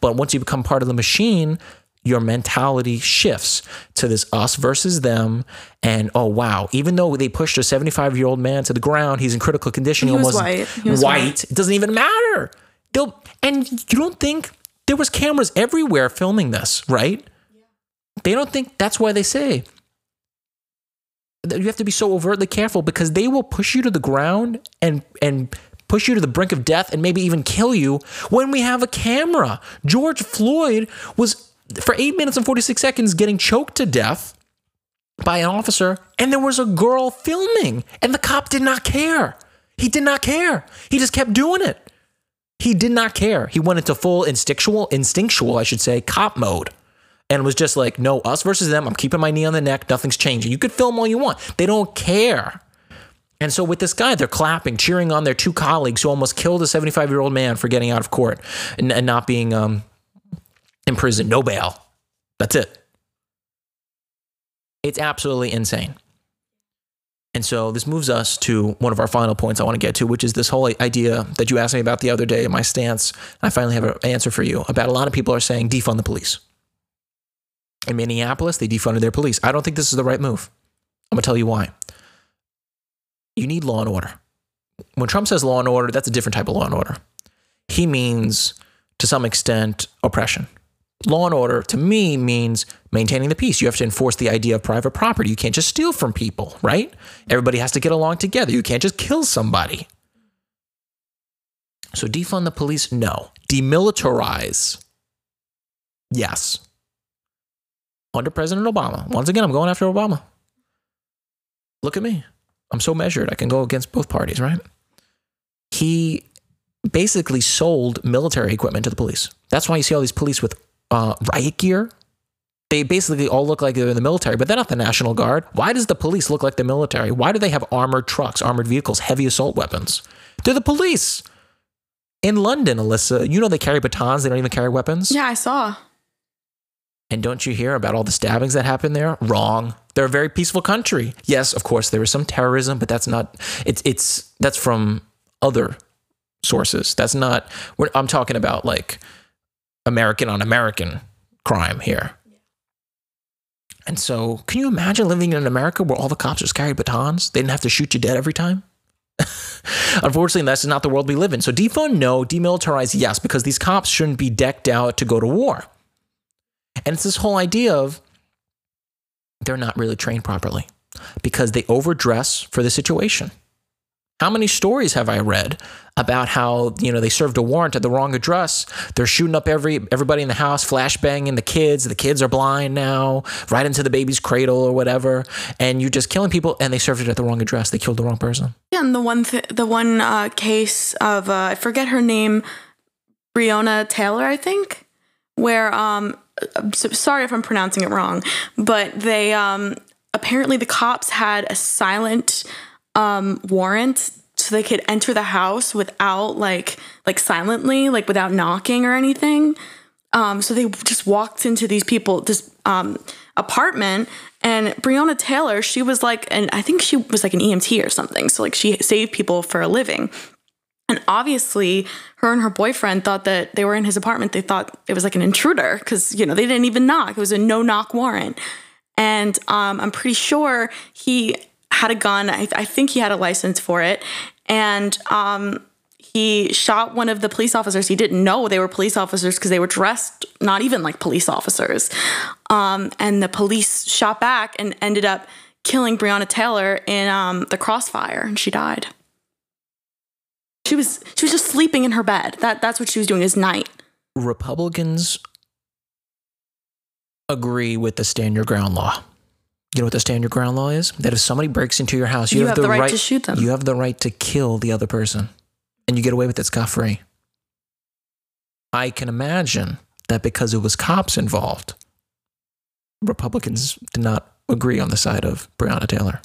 but once you become part of the machine, your mentality shifts to this us versus them. And oh wow, even though they pushed a 75 year old man to the ground, he's in critical condition. He, he was white. He was white. white. It doesn't even matter. They'll and you don't think there was cameras everywhere filming this, right? Yeah. They don't think that's why they say you have to be so overtly careful because they will push you to the ground and and push you to the brink of death and maybe even kill you when we have a camera. George Floyd was for 8 minutes and 46 seconds getting choked to death by an officer and there was a girl filming and the cop did not care. He did not care. He just kept doing it. He did not care. He went into full instinctual instinctual, I should say, cop mode and was just like, no, us versus them. I'm keeping my knee on the neck. Nothing's changing. You could film all you want. They don't care. And so with this guy, they're clapping, cheering on their two colleagues who almost killed a 75 year old man for getting out of court and, and not being um, imprisoned. No bail. That's it. It's absolutely insane. And so this moves us to one of our final points I want to get to, which is this whole idea that you asked me about the other day, my stance. I finally have an answer for you about a lot of people are saying defund the police. In Minneapolis, they defunded their police. I don't think this is the right move. I'm going to tell you why. You need law and order. When Trump says law and order, that's a different type of law and order. He means, to some extent, oppression. Law and order to me means maintaining the peace. You have to enforce the idea of private property. You can't just steal from people, right? Everybody has to get along together. You can't just kill somebody. So defund the police? No. Demilitarize? Yes under President Obama. Once again, I'm going after Obama. Look at me. I'm so measured. I can go against both parties, right? He basically sold military equipment to the police. That's why you see all these police with uh, riot gear. They basically all look like they're in the military, but they're not the National Guard. Why does the police look like the military? Why do they have armored trucks, armored vehicles, heavy assault weapons? They're the police. In London, Alyssa, you know they carry batons, they don't even carry weapons. Yeah, I saw. And don't you hear about all the stabbings that happened there? Wrong. They're a very peaceful country. Yes, of course there was some terrorism, but that's not it's it's that's from other sources. That's not what I'm talking about like American on American crime here. And so, can you imagine living in America where all the cops just carried batons? They didn't have to shoot you dead every time? Unfortunately, that's not the world we live in. So, defund, no. Demilitarize, yes, because these cops shouldn't be decked out to go to war. And it's this whole idea of they're not really trained properly because they overdress for the situation. How many stories have I read about how you know they served a warrant at the wrong address? They're shooting up every everybody in the house, flashbanging the kids. The kids are blind now, right into the baby's cradle or whatever, and you're just killing people. And they served it at the wrong address. They killed the wrong person. Yeah, and the one th- the one uh, case of uh, I forget her name, Breonna Taylor, I think, where um sorry if I'm pronouncing it wrong, but they um, apparently the cops had a silent um, warrant so they could enter the house without like like silently, like without knocking or anything. Um, so they just walked into these people this um, apartment and Breonna Taylor, she was like, and I think she was like an EMT or something. So like she saved people for a living. And obviously, her and her boyfriend thought that they were in his apartment. They thought it was like an intruder because, you know, they didn't even knock. It was a no knock warrant. And um, I'm pretty sure he had a gun. I, I, think he had a license for it. And um, he shot one of the police officers. He didn't know they were police officers because they were dressed not even like police officers. Um, and the police shot back and ended up killing Breonna Taylor in um, the crossfire, and she died. She was she was just sleeping in her bed. That that's what she was doing is night. Republicans agree with the stand your ground law. You know what the stand your ground law is? That if somebody breaks into your house, you, You have the right to shoot them. You have the right to kill the other person, and you get away with it scot free. I can imagine that because it was cops involved, Republicans did not agree on the side of Breonna Taylor.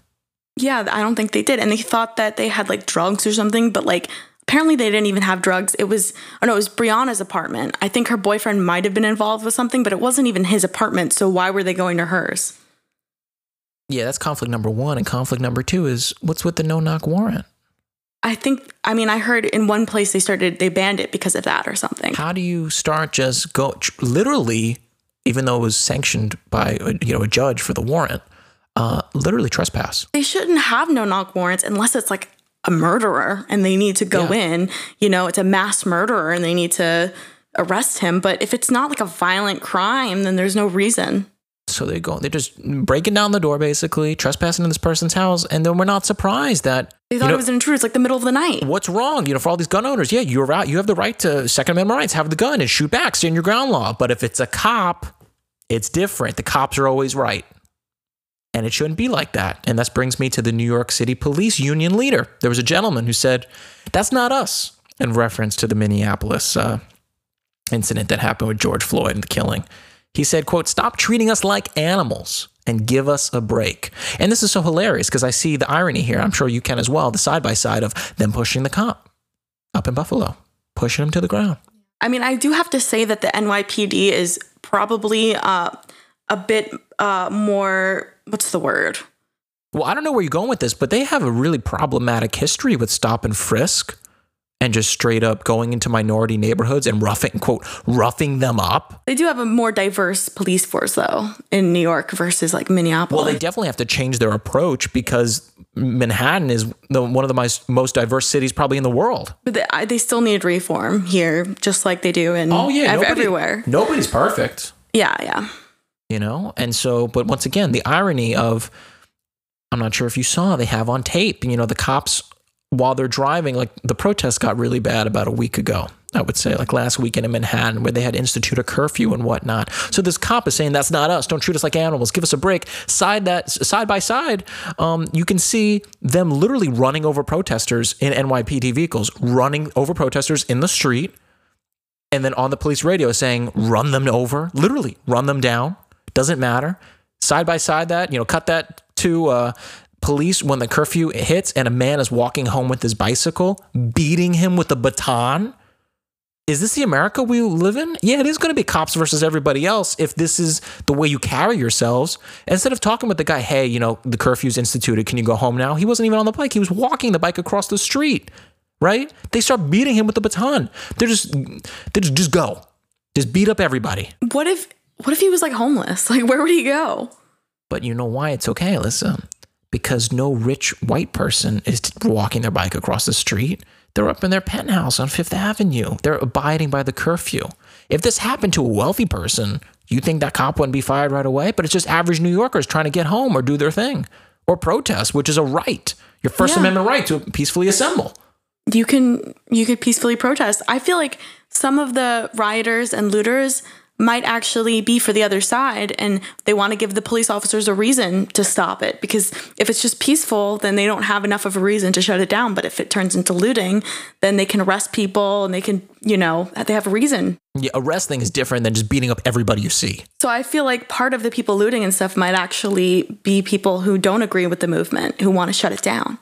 Yeah, I don't think they did. And they thought that they had like drugs or something, but like apparently they didn't even have drugs. It was, oh no, it was Breonna's apartment. I think her boyfriend might have been involved with something, but it wasn't even his apartment. So why were they going to hers? Yeah, that's conflict number one. And conflict number two is what's with the no knock warrant? I think, I mean, I heard in one place they started, they banned it because of that or something. How do you start just go literally, even though it was sanctioned by you know a judge for the warrant, uh, literally trespass? They shouldn't have no knock warrants unless it's like a murderer and they need to go Yeah. in. You know, it's a mass murderer and they need to arrest him. But if it's not like a violent crime, then there's no reason. So they go, they're just breaking down the door, basically trespassing in this person's house, and then we're not surprised that They you thought know, it was an intruder. It's like the middle of the night. what's wrong? You know, for all these gun owners, yeah, you're out. You have the right to Second Amendment rights, have the gun and shoot back, stand your ground law. But if it's a cop, it's different. The cops are always right. And it shouldn't be like that. And that brings me to the New York City Police Union leader. There was a gentleman who said, That's not us, in reference to the Minneapolis uh, incident that happened with George Floyd and the killing. He said, quote, stop treating us like animals and give us a break. And this is so hilarious because I see the irony here. I'm sure you can as well, the side by side of them pushing the cop up in Buffalo, pushing him to the ground. I mean, I do have to say that the NYPD is probably uh, a bit uh, more, what's the word? Well, I don't know where you're going with this, but they have a really problematic history with stop and frisk and just straight up going into minority neighborhoods and roughing, quote, roughing them up. They do have a more diverse police force, though, in New York versus like Minneapolis. Well, they definitely have to change their approach because Manhattan is the, one of the most, most diverse cities probably in the world. but they, I- they still need reform here, just like they do in Oh yeah, ev- nobody- everywhere. Nobody's perfect, Yeah, yeah. you know. And so, but once again, the irony of, I'm not sure if you saw, they have on tape, you know, the cops while they're driving, like the protests got really bad about a week ago. I would say, like last weekend in Manhattan, where they had institute a curfew and whatnot. So this cop is saying, "That's not us. Don't treat us like animals. Give us a break." Side that side by side, um, you can see them literally running over protesters in NYPD vehicles, running over protesters in the street, and then on the police radio saying, "Run them over." Literally, run them down. Doesn't matter. Side by side, that you know, cut that to uh, police when the curfew hits and a man is walking home with his bicycle, beating him with a baton. Is this the America we live in? Yeah, it is going to be cops versus everybody else if this is the way you carry yourselves. Instead of talking with the guy, hey, you know, the curfew's instituted, can you go home now? He wasn't even on the bike. He was walking the bike across the street, right? They start beating him with the baton. They're just, they just, just go. Just beat up everybody. What if what if he was like homeless? Like where would he go? But you know why it's okay, Alyssa? Because no rich white person is walking their bike across the street. They're up in their penthouse on Fifth Avenue. They're abiding by the curfew. If this happened to a wealthy person, you think that cop wouldn't be fired right away? But it's just average New Yorkers trying to get home or do their thing or protest, which is a right, your First Yeah. Amendment right to peacefully assemble. You can you could peacefully protest. I feel like some of the rioters and looters might actually be for the other side and they want to give the police officers a reason to stop it because if it's just peaceful then they don't have enough of a reason to shut it down. But if it turns into looting then they can arrest people and they can you know they have a reason. Yeah, arresting is different than just beating up everybody you see. so i feel like part of the people looting and stuff might actually be people who don't agree with the movement who want to shut it down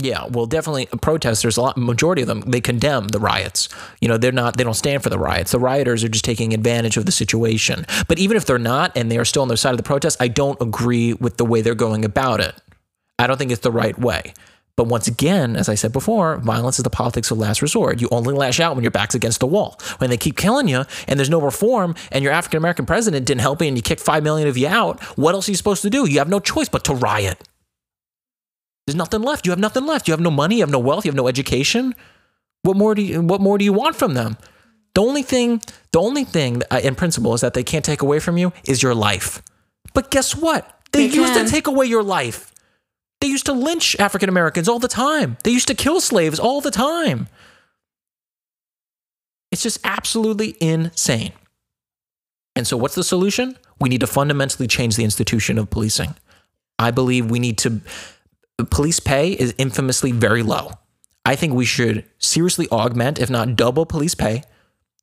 Yeah, well, definitely uh, protesters. A lot, majority of them, they condemn the riots. You know, they're not, they don't stand for the riots. The rioters are just taking advantage of the situation. But even if they're not, and they are still on their side of the protest, I don't agree with the way they're going about it. I don't think it's the right way. But once again, as I said before, violence is the politics of last resort. You only lash out when your back's against the wall. When they keep killing you and there's no reform and your African American president didn't help you and you kicked five million of you out, what else are you supposed to do? You have no choice but to riot. There's nothing left. You have nothing left. You have no money. You have no wealth. You have no education. What more do you? What more do you want from them? The only thing, the only thing uh, in principle is that they can't take away from you is your life. But guess what? They, They used can. to take away your life. They used to lynch African Americans all the time. They used to kill slaves all the time. It's just absolutely insane. And so, what's the solution? We need to fundamentally change the institution of policing. I believe we need to, police pay is infamously very low. I think we should seriously augment, if not double, police pay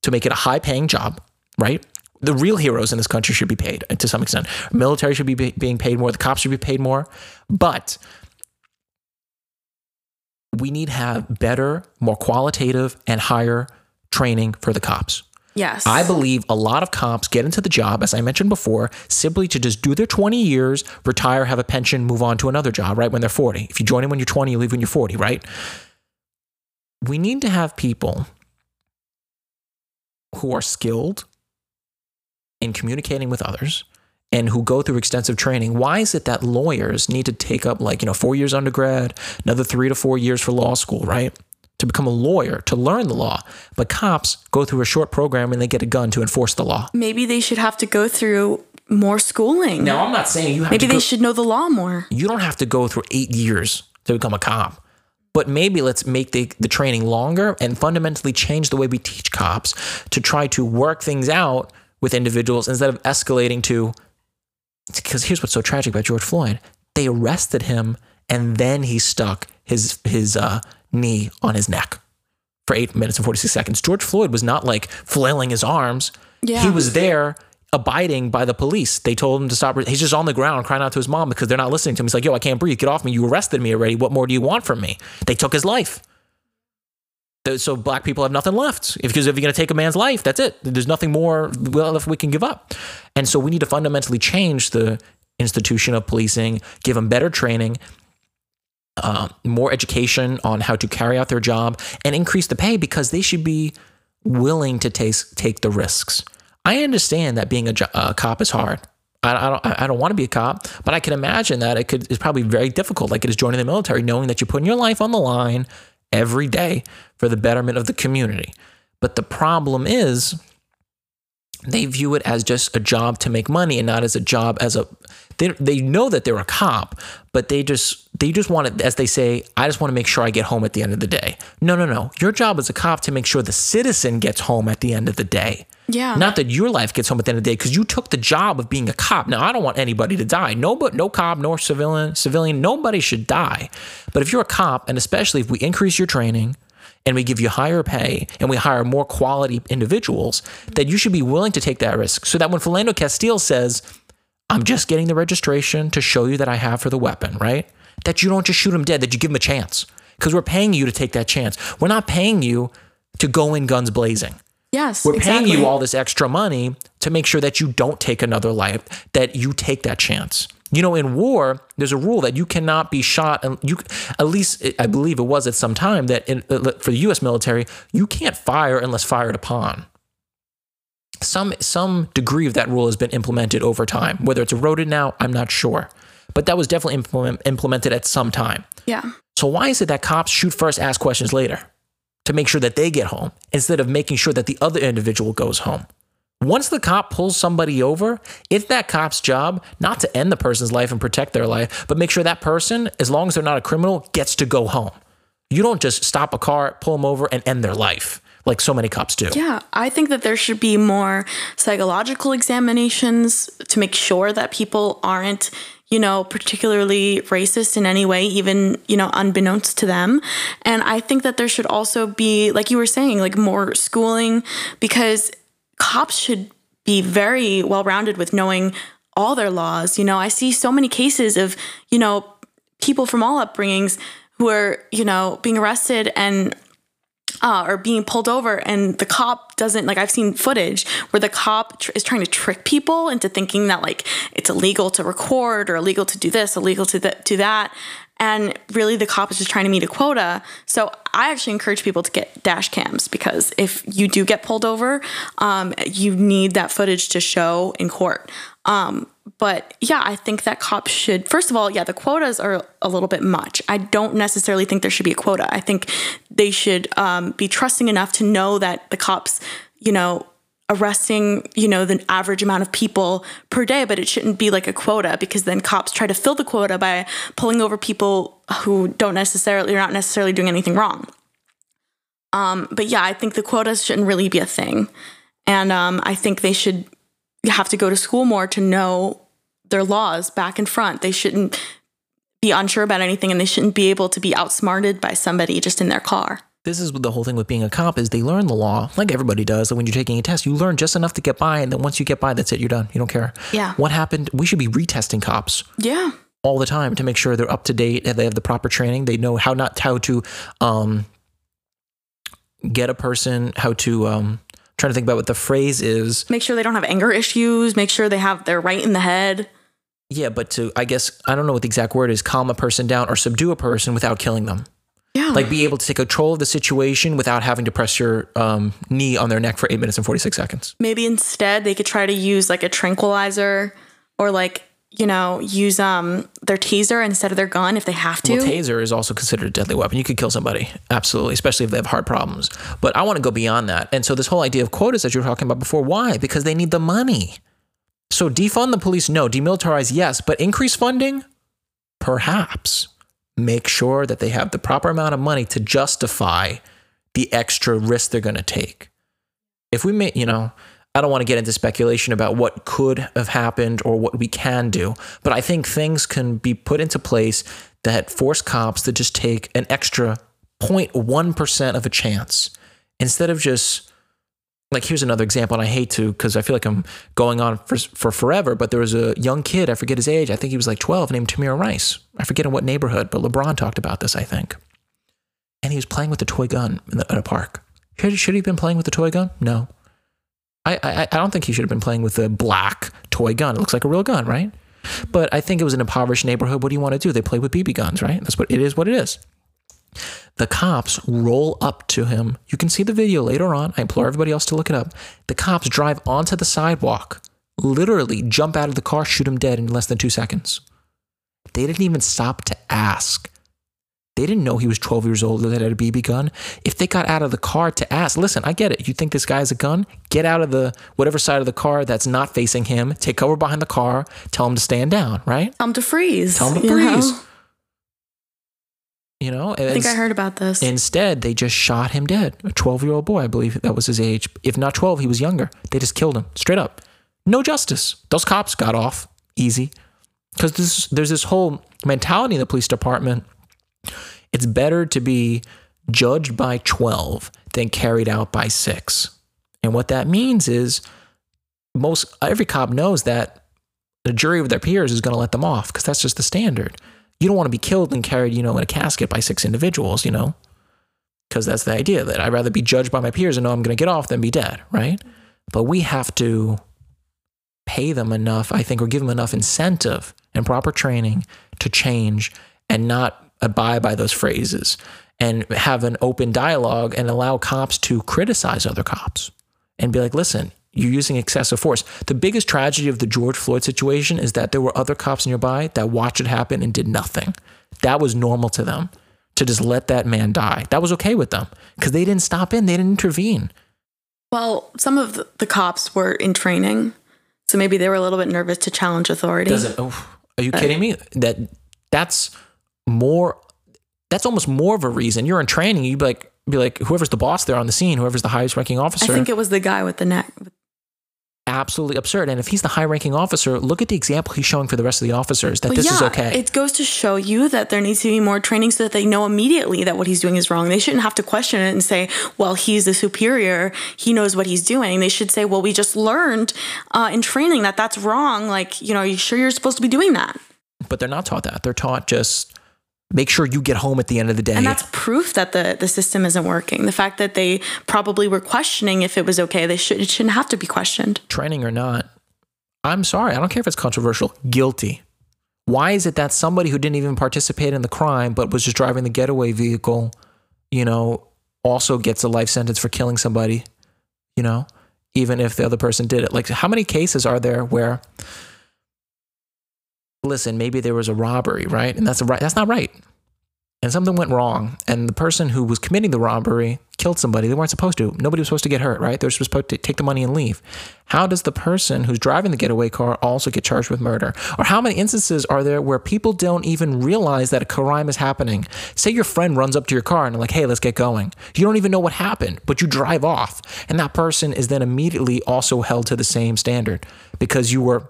to make it a high paying job, right? The real heroes in this country should be paid to some extent. Military should be being paid more. The cops should be paid more. But we need to have better, more qualitative, and higher training for the cops. Yes. I believe a lot of cops get into the job, as I mentioned before, simply to just do their 20 years, retire, have a pension, move on to another job, right? When they're 40. If you join in when you're 20, you leave when you're 40, right? We need to have people who are skilled in communicating with others and who go through extensive training. Why is it that lawyers need to take up like, you know, four years undergrad, another three to four years for law school, right? To become a lawyer to learn the law. But cops go through a short program and they get a gun to enforce the law. Maybe they should have to go through more schooling. Now, I'm not saying you have to. Maybe they go, should know the law more. You don't have to go through eight years to become a cop. But maybe let's make the, the training longer and fundamentally change the way we teach cops to try to work things out with individuals instead of escalating to. Because here's what's so tragic about George Floyd they arrested him and then he stuck his, his uh, knee on his neck for eight minutes and 46 seconds. George Floyd was not like flailing his arms. Yeah. He was there abiding by the police. They told him to stop. He's just on the ground crying out to his mom because they're not listening to him. He's like, yo, I can't breathe. Get off me. You arrested me already. What more do you want from me? They took his life. So black people have nothing left. Because if you're going to take a man's life, that's it. There's nothing more left we can give up. And so we need to fundamentally change the institution of policing, give them better training, uh, more education on how to carry out their job and increase the pay because they should be willing to take take the risks. I understand that being a, a cop is hard. I, I, don't I don't want to be a cop, but I can imagine that it could it's probably very difficult, like it is joining the military, knowing that you're putting your life on the line every day for the betterment of the community. But the problem is they view it as just a job to make money and not as a job as a they, they know that they're a cop but they just they just want it as they say i just want to make sure i get home at the end of the day. No no no. Your job as a cop to make sure the citizen gets home at the end of the day. Yeah. Not that your life gets home at the end of the day because you took the job of being a cop. Now i don't want anybody to die. No but no cop nor civilian civilian nobody should die. But if you're a cop and especially if we increase your training and we give you higher pay and we hire more quality individuals, that you should be willing to take that risk. So that when Philando Castile says, I'm just getting the registration to show you that I have for the weapon, right? That you don't just shoot him dead, that you give him a chance. Because we're paying you to take that chance. We're not paying you to go in guns blazing. Yes. We're exactly. paying you all this extra money to make sure that you don't take another life, that you take that chance. You know, in war, there's a rule that you cannot be shot. And you, at least I believe it was at some time that in, for the U.S. military, you can't fire unless fired upon. Some some degree of that rule has been implemented over time. Whether it's eroded now, I'm not sure, but that was definitely implement, implemented at some time. Yeah. So why is it that cops shoot first, ask questions later, to make sure that they get home instead of making sure that the other individual goes home? Once the cop pulls somebody over, it's that cop's job not to end the person's life and protect their life, but make sure that person, as long as they're not a criminal, gets to go home. You don't just stop a car, pull them over, and end their life like so many cops do. Yeah, I think that there should be more psychological examinations to make sure that people aren't, you know, particularly racist in any way, even, you know, unbeknownst to them. And I think that there should also be, like you were saying, like more schooling because cops should be very well rounded with knowing all their laws. You know, I see so many cases of, you know, people from all upbringings who are, you know, being arrested and uh, or being pulled over and the cop doesn't like i've seen footage where the cop tr- is trying to trick people into thinking that like it's illegal to record or illegal to do this illegal to th- do that. And really the cop is just trying to meet a quota. So i actually encourage people to get dash cams because if you do get pulled over um, you need that footage to show in court. Um, but yeah i think that cops should first of all yeah the quotas are a little bit much i don't necessarily think there should be a quota i think they should um, be trusting enough to know that the cops you know arresting, you know, the average amount of people per day, but it shouldn't be like a quota because then cops try to fill the quota by pulling over people who don't necessarily are not necessarily doing anything wrong. Um, but yeah, I think the quotas shouldn't really be a thing. And um, I think they should have to go to school more to know their laws back and front. They shouldn't be unsure about anything and they shouldn't be able to be outsmarted by somebody just in their car. This is the whole thing with being a cop is they learn the law like everybody does. That when you're taking a test, you learn just enough to get by, and then once you get by, that's it. You're done. You don't care. Yeah. What happened? We should be retesting cops Yeah. all the time to make sure they're up to date and they have the proper training. They know how not how to um, get a person, how to um, trying to think about what the phrase is. Make sure they don't have anger issues. Make sure they have they're right in the head. Yeah, but to I guess I don't know what the exact word is. Calm a person down or subdue a person without killing them. Yeah. Like be able to take control of the situation without having to press your um, knee on their neck for eight minutes and forty six seconds. maybe instead they could try to use like a tranquilizer or like you know use um their taser instead of their gun if they have to. Well, taser is also considered a deadly weapon. You could kill somebody, absolutely, especially if they have heart problems. But I want to go beyond that. And so this whole idea of quotas that you were talking about before, why? Because they need the money. So defund the police, no. Demilitarize, yes. But increase funding, perhaps. Make sure that they have the proper amount of money to justify the extra risk they're going to take. If we may, you know, I don't want to get into speculation about what could have happened or what we can do, but I think things can be put into place that force cops to just take an extra 0.1% of a chance instead of just like here's another example and I hate to cuz I feel like I'm going on for for forever, but there was a young kid, I forget his age, I think he was like 12 named Tamir Rice. I forget in what neighborhood, but LeBron talked about this, I think. And he was playing with a toy gun in, the, in a park. Should, should he have been playing with a toy gun? No. I, I I don't think he should have been playing with a black toy gun. It looks like a real gun, right? But I think it was an impoverished neighborhood. What do you want to do? They play with BB guns, right? That's what it is. What it is. The cops roll up to him. You can see the video later on. I implore everybody else to look it up. The cops drive onto the sidewalk, literally jump out of the car, shoot him dead in less than two seconds. They didn't even stop to ask. They didn't know he was 12 years old that had a BB gun. If they got out of the car to ask, listen, I get it. You think this guy has a gun? Get out of the whatever side of the car that's not facing him. Take cover behind the car. Tell him to stand down, right? Tell him to freeze. Tell him to you know? You know, I think I heard about this. Instead, they just shot him dead. A 12 year old boy, I believe that was his age. If not 12, he was younger. They just killed him straight up. No justice. Those cops got off easy because this, there's this whole mentality in the police department. It's better to be judged by 12 than carried out by six. And what that means is most every cop knows that the jury of their peers is going to let them off because that's just the standard. You don't want to be killed and carried, you know, in a casket by six individuals, you know, because that's the idea that I'd rather be judged by my peers and know I'm going to get off than be dead, right? But we have to pay them enough, I think, or give them enough incentive and proper training to change and not abide by those phrases and have an open dialogue and allow cops to criticize other cops and be like, listen, you're using excessive force. The biggest tragedy of the George Floyd situation is that there were other cops nearby that watched it happen and did nothing. That was normal to them to just let that man die. That was okay with them because they didn't stop in, they didn't intervene. well, some of the, cops were in training, so maybe they were a little bit nervous to challenge authority. Doesn't oh, are you kidding me? That that's more that's almost more of a reason. You're in training, you'd be like be like whoever's the boss there on the scene, whoever's the highest ranking officer. I think it was the guy with the neck. Absolutely absurd. And if he's the high ranking officer, look at the example he's showing for the rest of the officers that this yeah, is okay. It goes to show you that there needs to be more training so that they know immediately that what he's doing is wrong. They shouldn't have to question it and say, well, he's the superior. He knows what he's doing. They should say, well, we just learned uh, in training that that's wrong. Like, you know, are you sure you're supposed to be doing that? but they're not taught that. They're taught just make sure you get home at the end of the day. And that's proof that the, the system isn't working. The fact that they probably were questioning if it was okay, they should, it shouldn't have to be questioned. training or not. I'm sorry, I don't care if it's controversial. Guilty. Why is it that somebody who didn't even participate in the crime but was just driving the getaway vehicle, you know, also gets a life sentence for killing somebody, you know, even if the other person did it? Like, how many cases are there where, listen, maybe there was a robbery, right? And that's right, that's not right. and something went wrong, and the person who was committing the robbery killed somebody they weren't supposed to. Nobody was supposed to get hurt, right? They were supposed to take the money and leave. How does the person who's driving the getaway car also get charged with murder? Or how many instances are there where people don't even realize that a crime is happening? Say your friend runs up to your car and like, hey, let's get going. You don't even know what happened, but you drive off. And that person is then immediately also held to the same standard because you were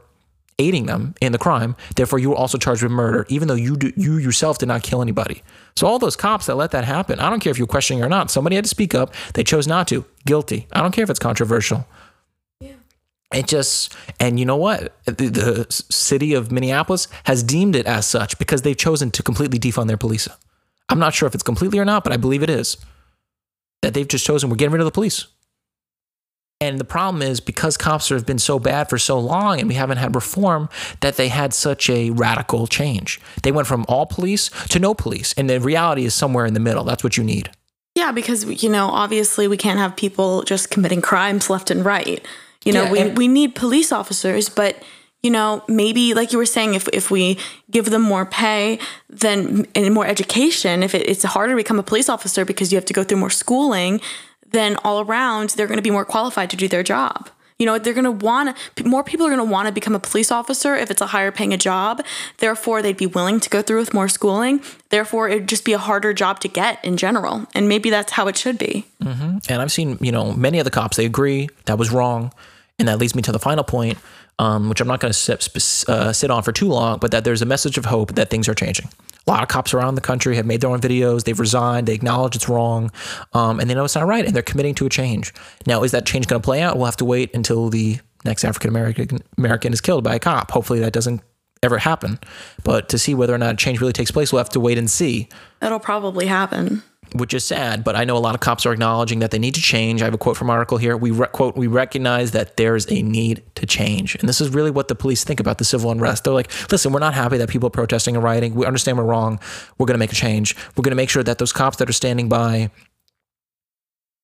aiding them in the crime. Therefore, you were also charged with murder, even though you do, you yourself did not kill anybody. So all those cops that let that happen, I don't care if you're questioning or not. Somebody had to speak up. They chose not to. Guilty. I don't care if it's controversial. Yeah. It just and you know what? The, the city of Minneapolis has deemed it as such because they've chosen to completely defund their police. I'm not sure if it's completely or not, but I believe it is. That they've just chosen we're getting rid of the police. And the problem is because cops have been so bad for so long and we haven't had reform that they had such a radical change. They went from all police to no police. And the reality is somewhere in the middle. That's what you need. Yeah, because, you know, obviously we can't have people just committing crimes left and right. You know, yeah, we, we need police officers, but you know, maybe like you were saying, if, if we give them more pay, then and more education, if it, it's harder to become a police officer because you have to go through more schooling, then all around they're going to be more qualified to do their job. You know, they're going to want more people are going to want to become a police officer if it's a higher paying a job. Therefore, they'd be willing to go through with more schooling. Therefore, it'd just be a harder job to get in general. And maybe that's how it should be. Mm-hmm. And I've seen, you know, many of the cops, they agree that was wrong. And that leads me to the final point, um, which I'm not going to sit, uh, sit on for too long, but that there's a message of hope that things are changing a lot of cops around the country have made their own videos. They've resigned. They acknowledge it's wrong, um, and they know it's not right, and they're committing to a change. Now, is that change going to play out? We'll have to wait until the next African American American is killed by a cop. Hopefully, that doesn't ever happen. But to see whether or not a change really takes place, we'll have to wait and see. It'll probably happen which is sad. But I know a lot of cops are acknowledging that they need to change. I have a quote from an article here. We re- quote: "We recognize that there's a need to change," and this is really what the police think about the civil unrest. They're like, "Listen, we're not happy that people are protesting and rioting. We understand we're wrong. We're going to make a change. We're going to make sure that those cops that are standing by."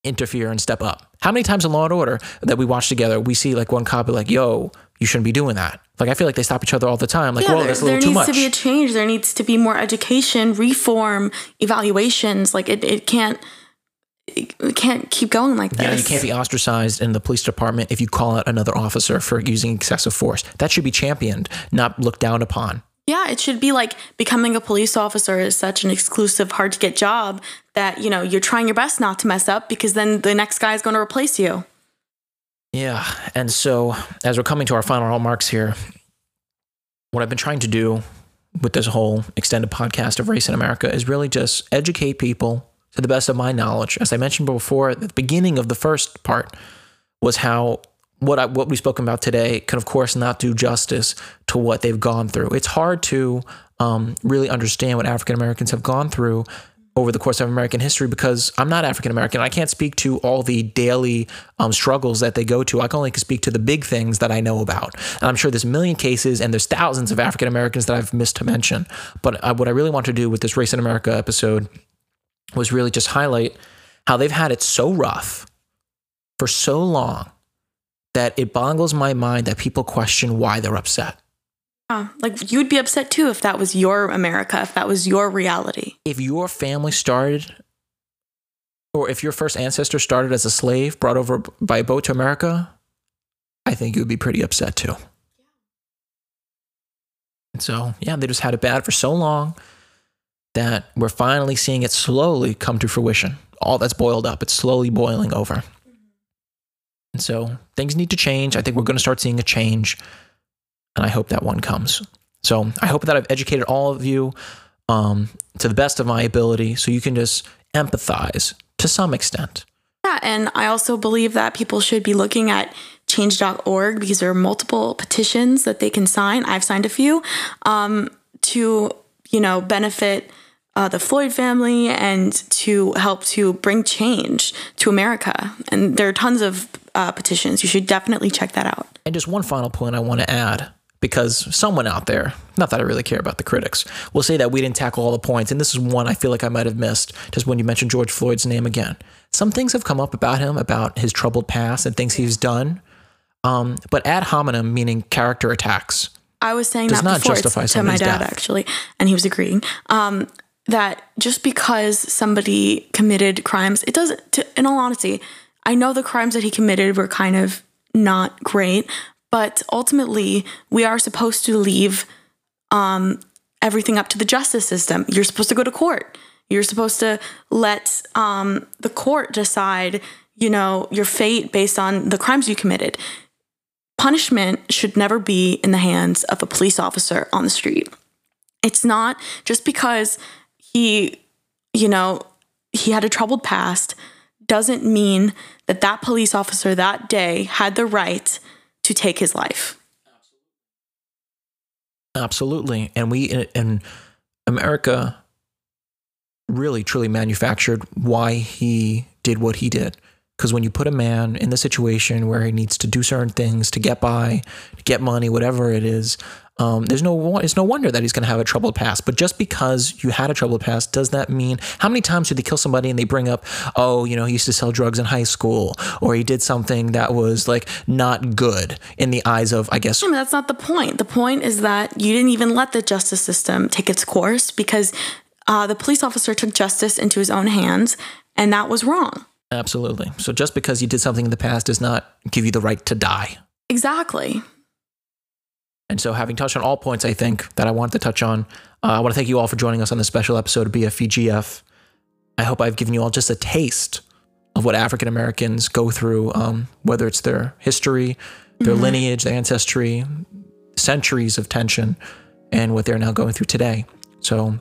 interfere and step up. How many times in Law and Order that we watch together, we see like one cop be like, "Yo, you shouldn't be doing that." Like I feel like they stop each other all the time. Like, yeah, well, that's a little too much. There needs to be a change. There needs to be more education, reform, evaluations. Like it, it can't it can't keep going like this. Yeah, you can't be ostracized in the police department if you call out another officer for using excessive force. That should be championed, not looked down upon. Yeah, it should be like becoming a police officer is such an exclusive, hard to get job that, you know, you're trying your best not to mess up because then the next guy is going to replace you. Yeah. And so as we're coming to our final remarks here, what I've been trying to do with this whole extended podcast of race in America is really just educate people to the best of my knowledge. As I mentioned before, at the beginning of the first part was how what I, what we've spoken about today can, of course, not do justice to what they've gone through. It's hard to um, really understand what African Americans have gone through over the course of American history because I'm not African American. I can't speak to all the daily um, struggles that they go to. I can only speak to the big things that I know about. And I'm sure there's a million cases and there's thousands of African Americans that I've missed to mention. But uh, what I really want to do with this Race in America episode was really just highlight how they've had it so rough for so long that it boggles my mind that people question why they're upset. Uh, like you'd be upset too if that was your America, if that was your reality. If your family started, or if your first ancestor started as a slave brought over by a boat to America, I think you would be pretty upset too. And so, yeah, they just had it bad for so long that we're finally seeing it slowly come to fruition. All that's boiled up, it's slowly boiling over. And so things need to change. I think we're going to start seeing a change, and I hope that one comes. So I hope that I've educated all of you um, to the best of my ability so you can just empathize to some extent. Yeah, and I also believe that people should be looking at change.org because there are multiple petitions that they can sign. I've signed a few um, to, you know, benefit uh, the Floyd family and to help to bring change to America. And there are tons of uh, petitions. You should definitely check that out. And just one final point I want to add because someone out there, not that I really care about the critics, will say that we didn't tackle all the points. And this is one I feel like I might have missed just when you mentioned George Floyd's name again. Some things have come up about him, about his troubled past and things he's done. Um, but ad hominem, meaning character attacks, I was saying that before to my dad, death. actually, and he was agreeing. Um, that just because somebody committed crimes, it doesn't, to, in all honesty, I know the crimes that he committed were kind of not great, but ultimately, we are supposed to leave um, everything up to the justice system. You're supposed to go to court. You're supposed to let um, the court decide, you know, your fate based on the crimes you committed. Punishment should never be in the hands of a police officer on the street. It's not just because he, you know, he had a troubled past doesn't mean that that police officer that day had the right to take his life. Absolutely. And we in America really truly manufactured why he did what he did. Because when you put a man in the situation where he needs to do certain things to get by, to get money, whatever it is, um, there's no it's no wonder that he's going to have a troubled past. But just because you had a troubled past, does that mean how many times did they kill somebody and they bring up, oh, you know, he used to sell drugs in high school, or he did something that was like not good in the eyes of, I guess. I mean, that's not the point. The point is that you didn't even let the justice system take its course because uh, the police officer took justice into his own hands, and that was wrong. Absolutely. So just because you did something in the past does not give you the right to die. Exactly. And so, having touched on all points, I think that I wanted to touch on, uh, I want to thank you all for joining us on this special episode of BFVGF. I hope I've given you all just a taste of what African Americans go through, um, whether it's their history, their mm-hmm. lineage, their ancestry, centuries of tension, and what they're now going through today. So,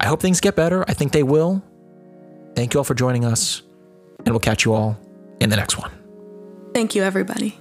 I hope things get better. I think they will. Thank you all for joining us and we'll catch you all in the next one. Thank you, everybody.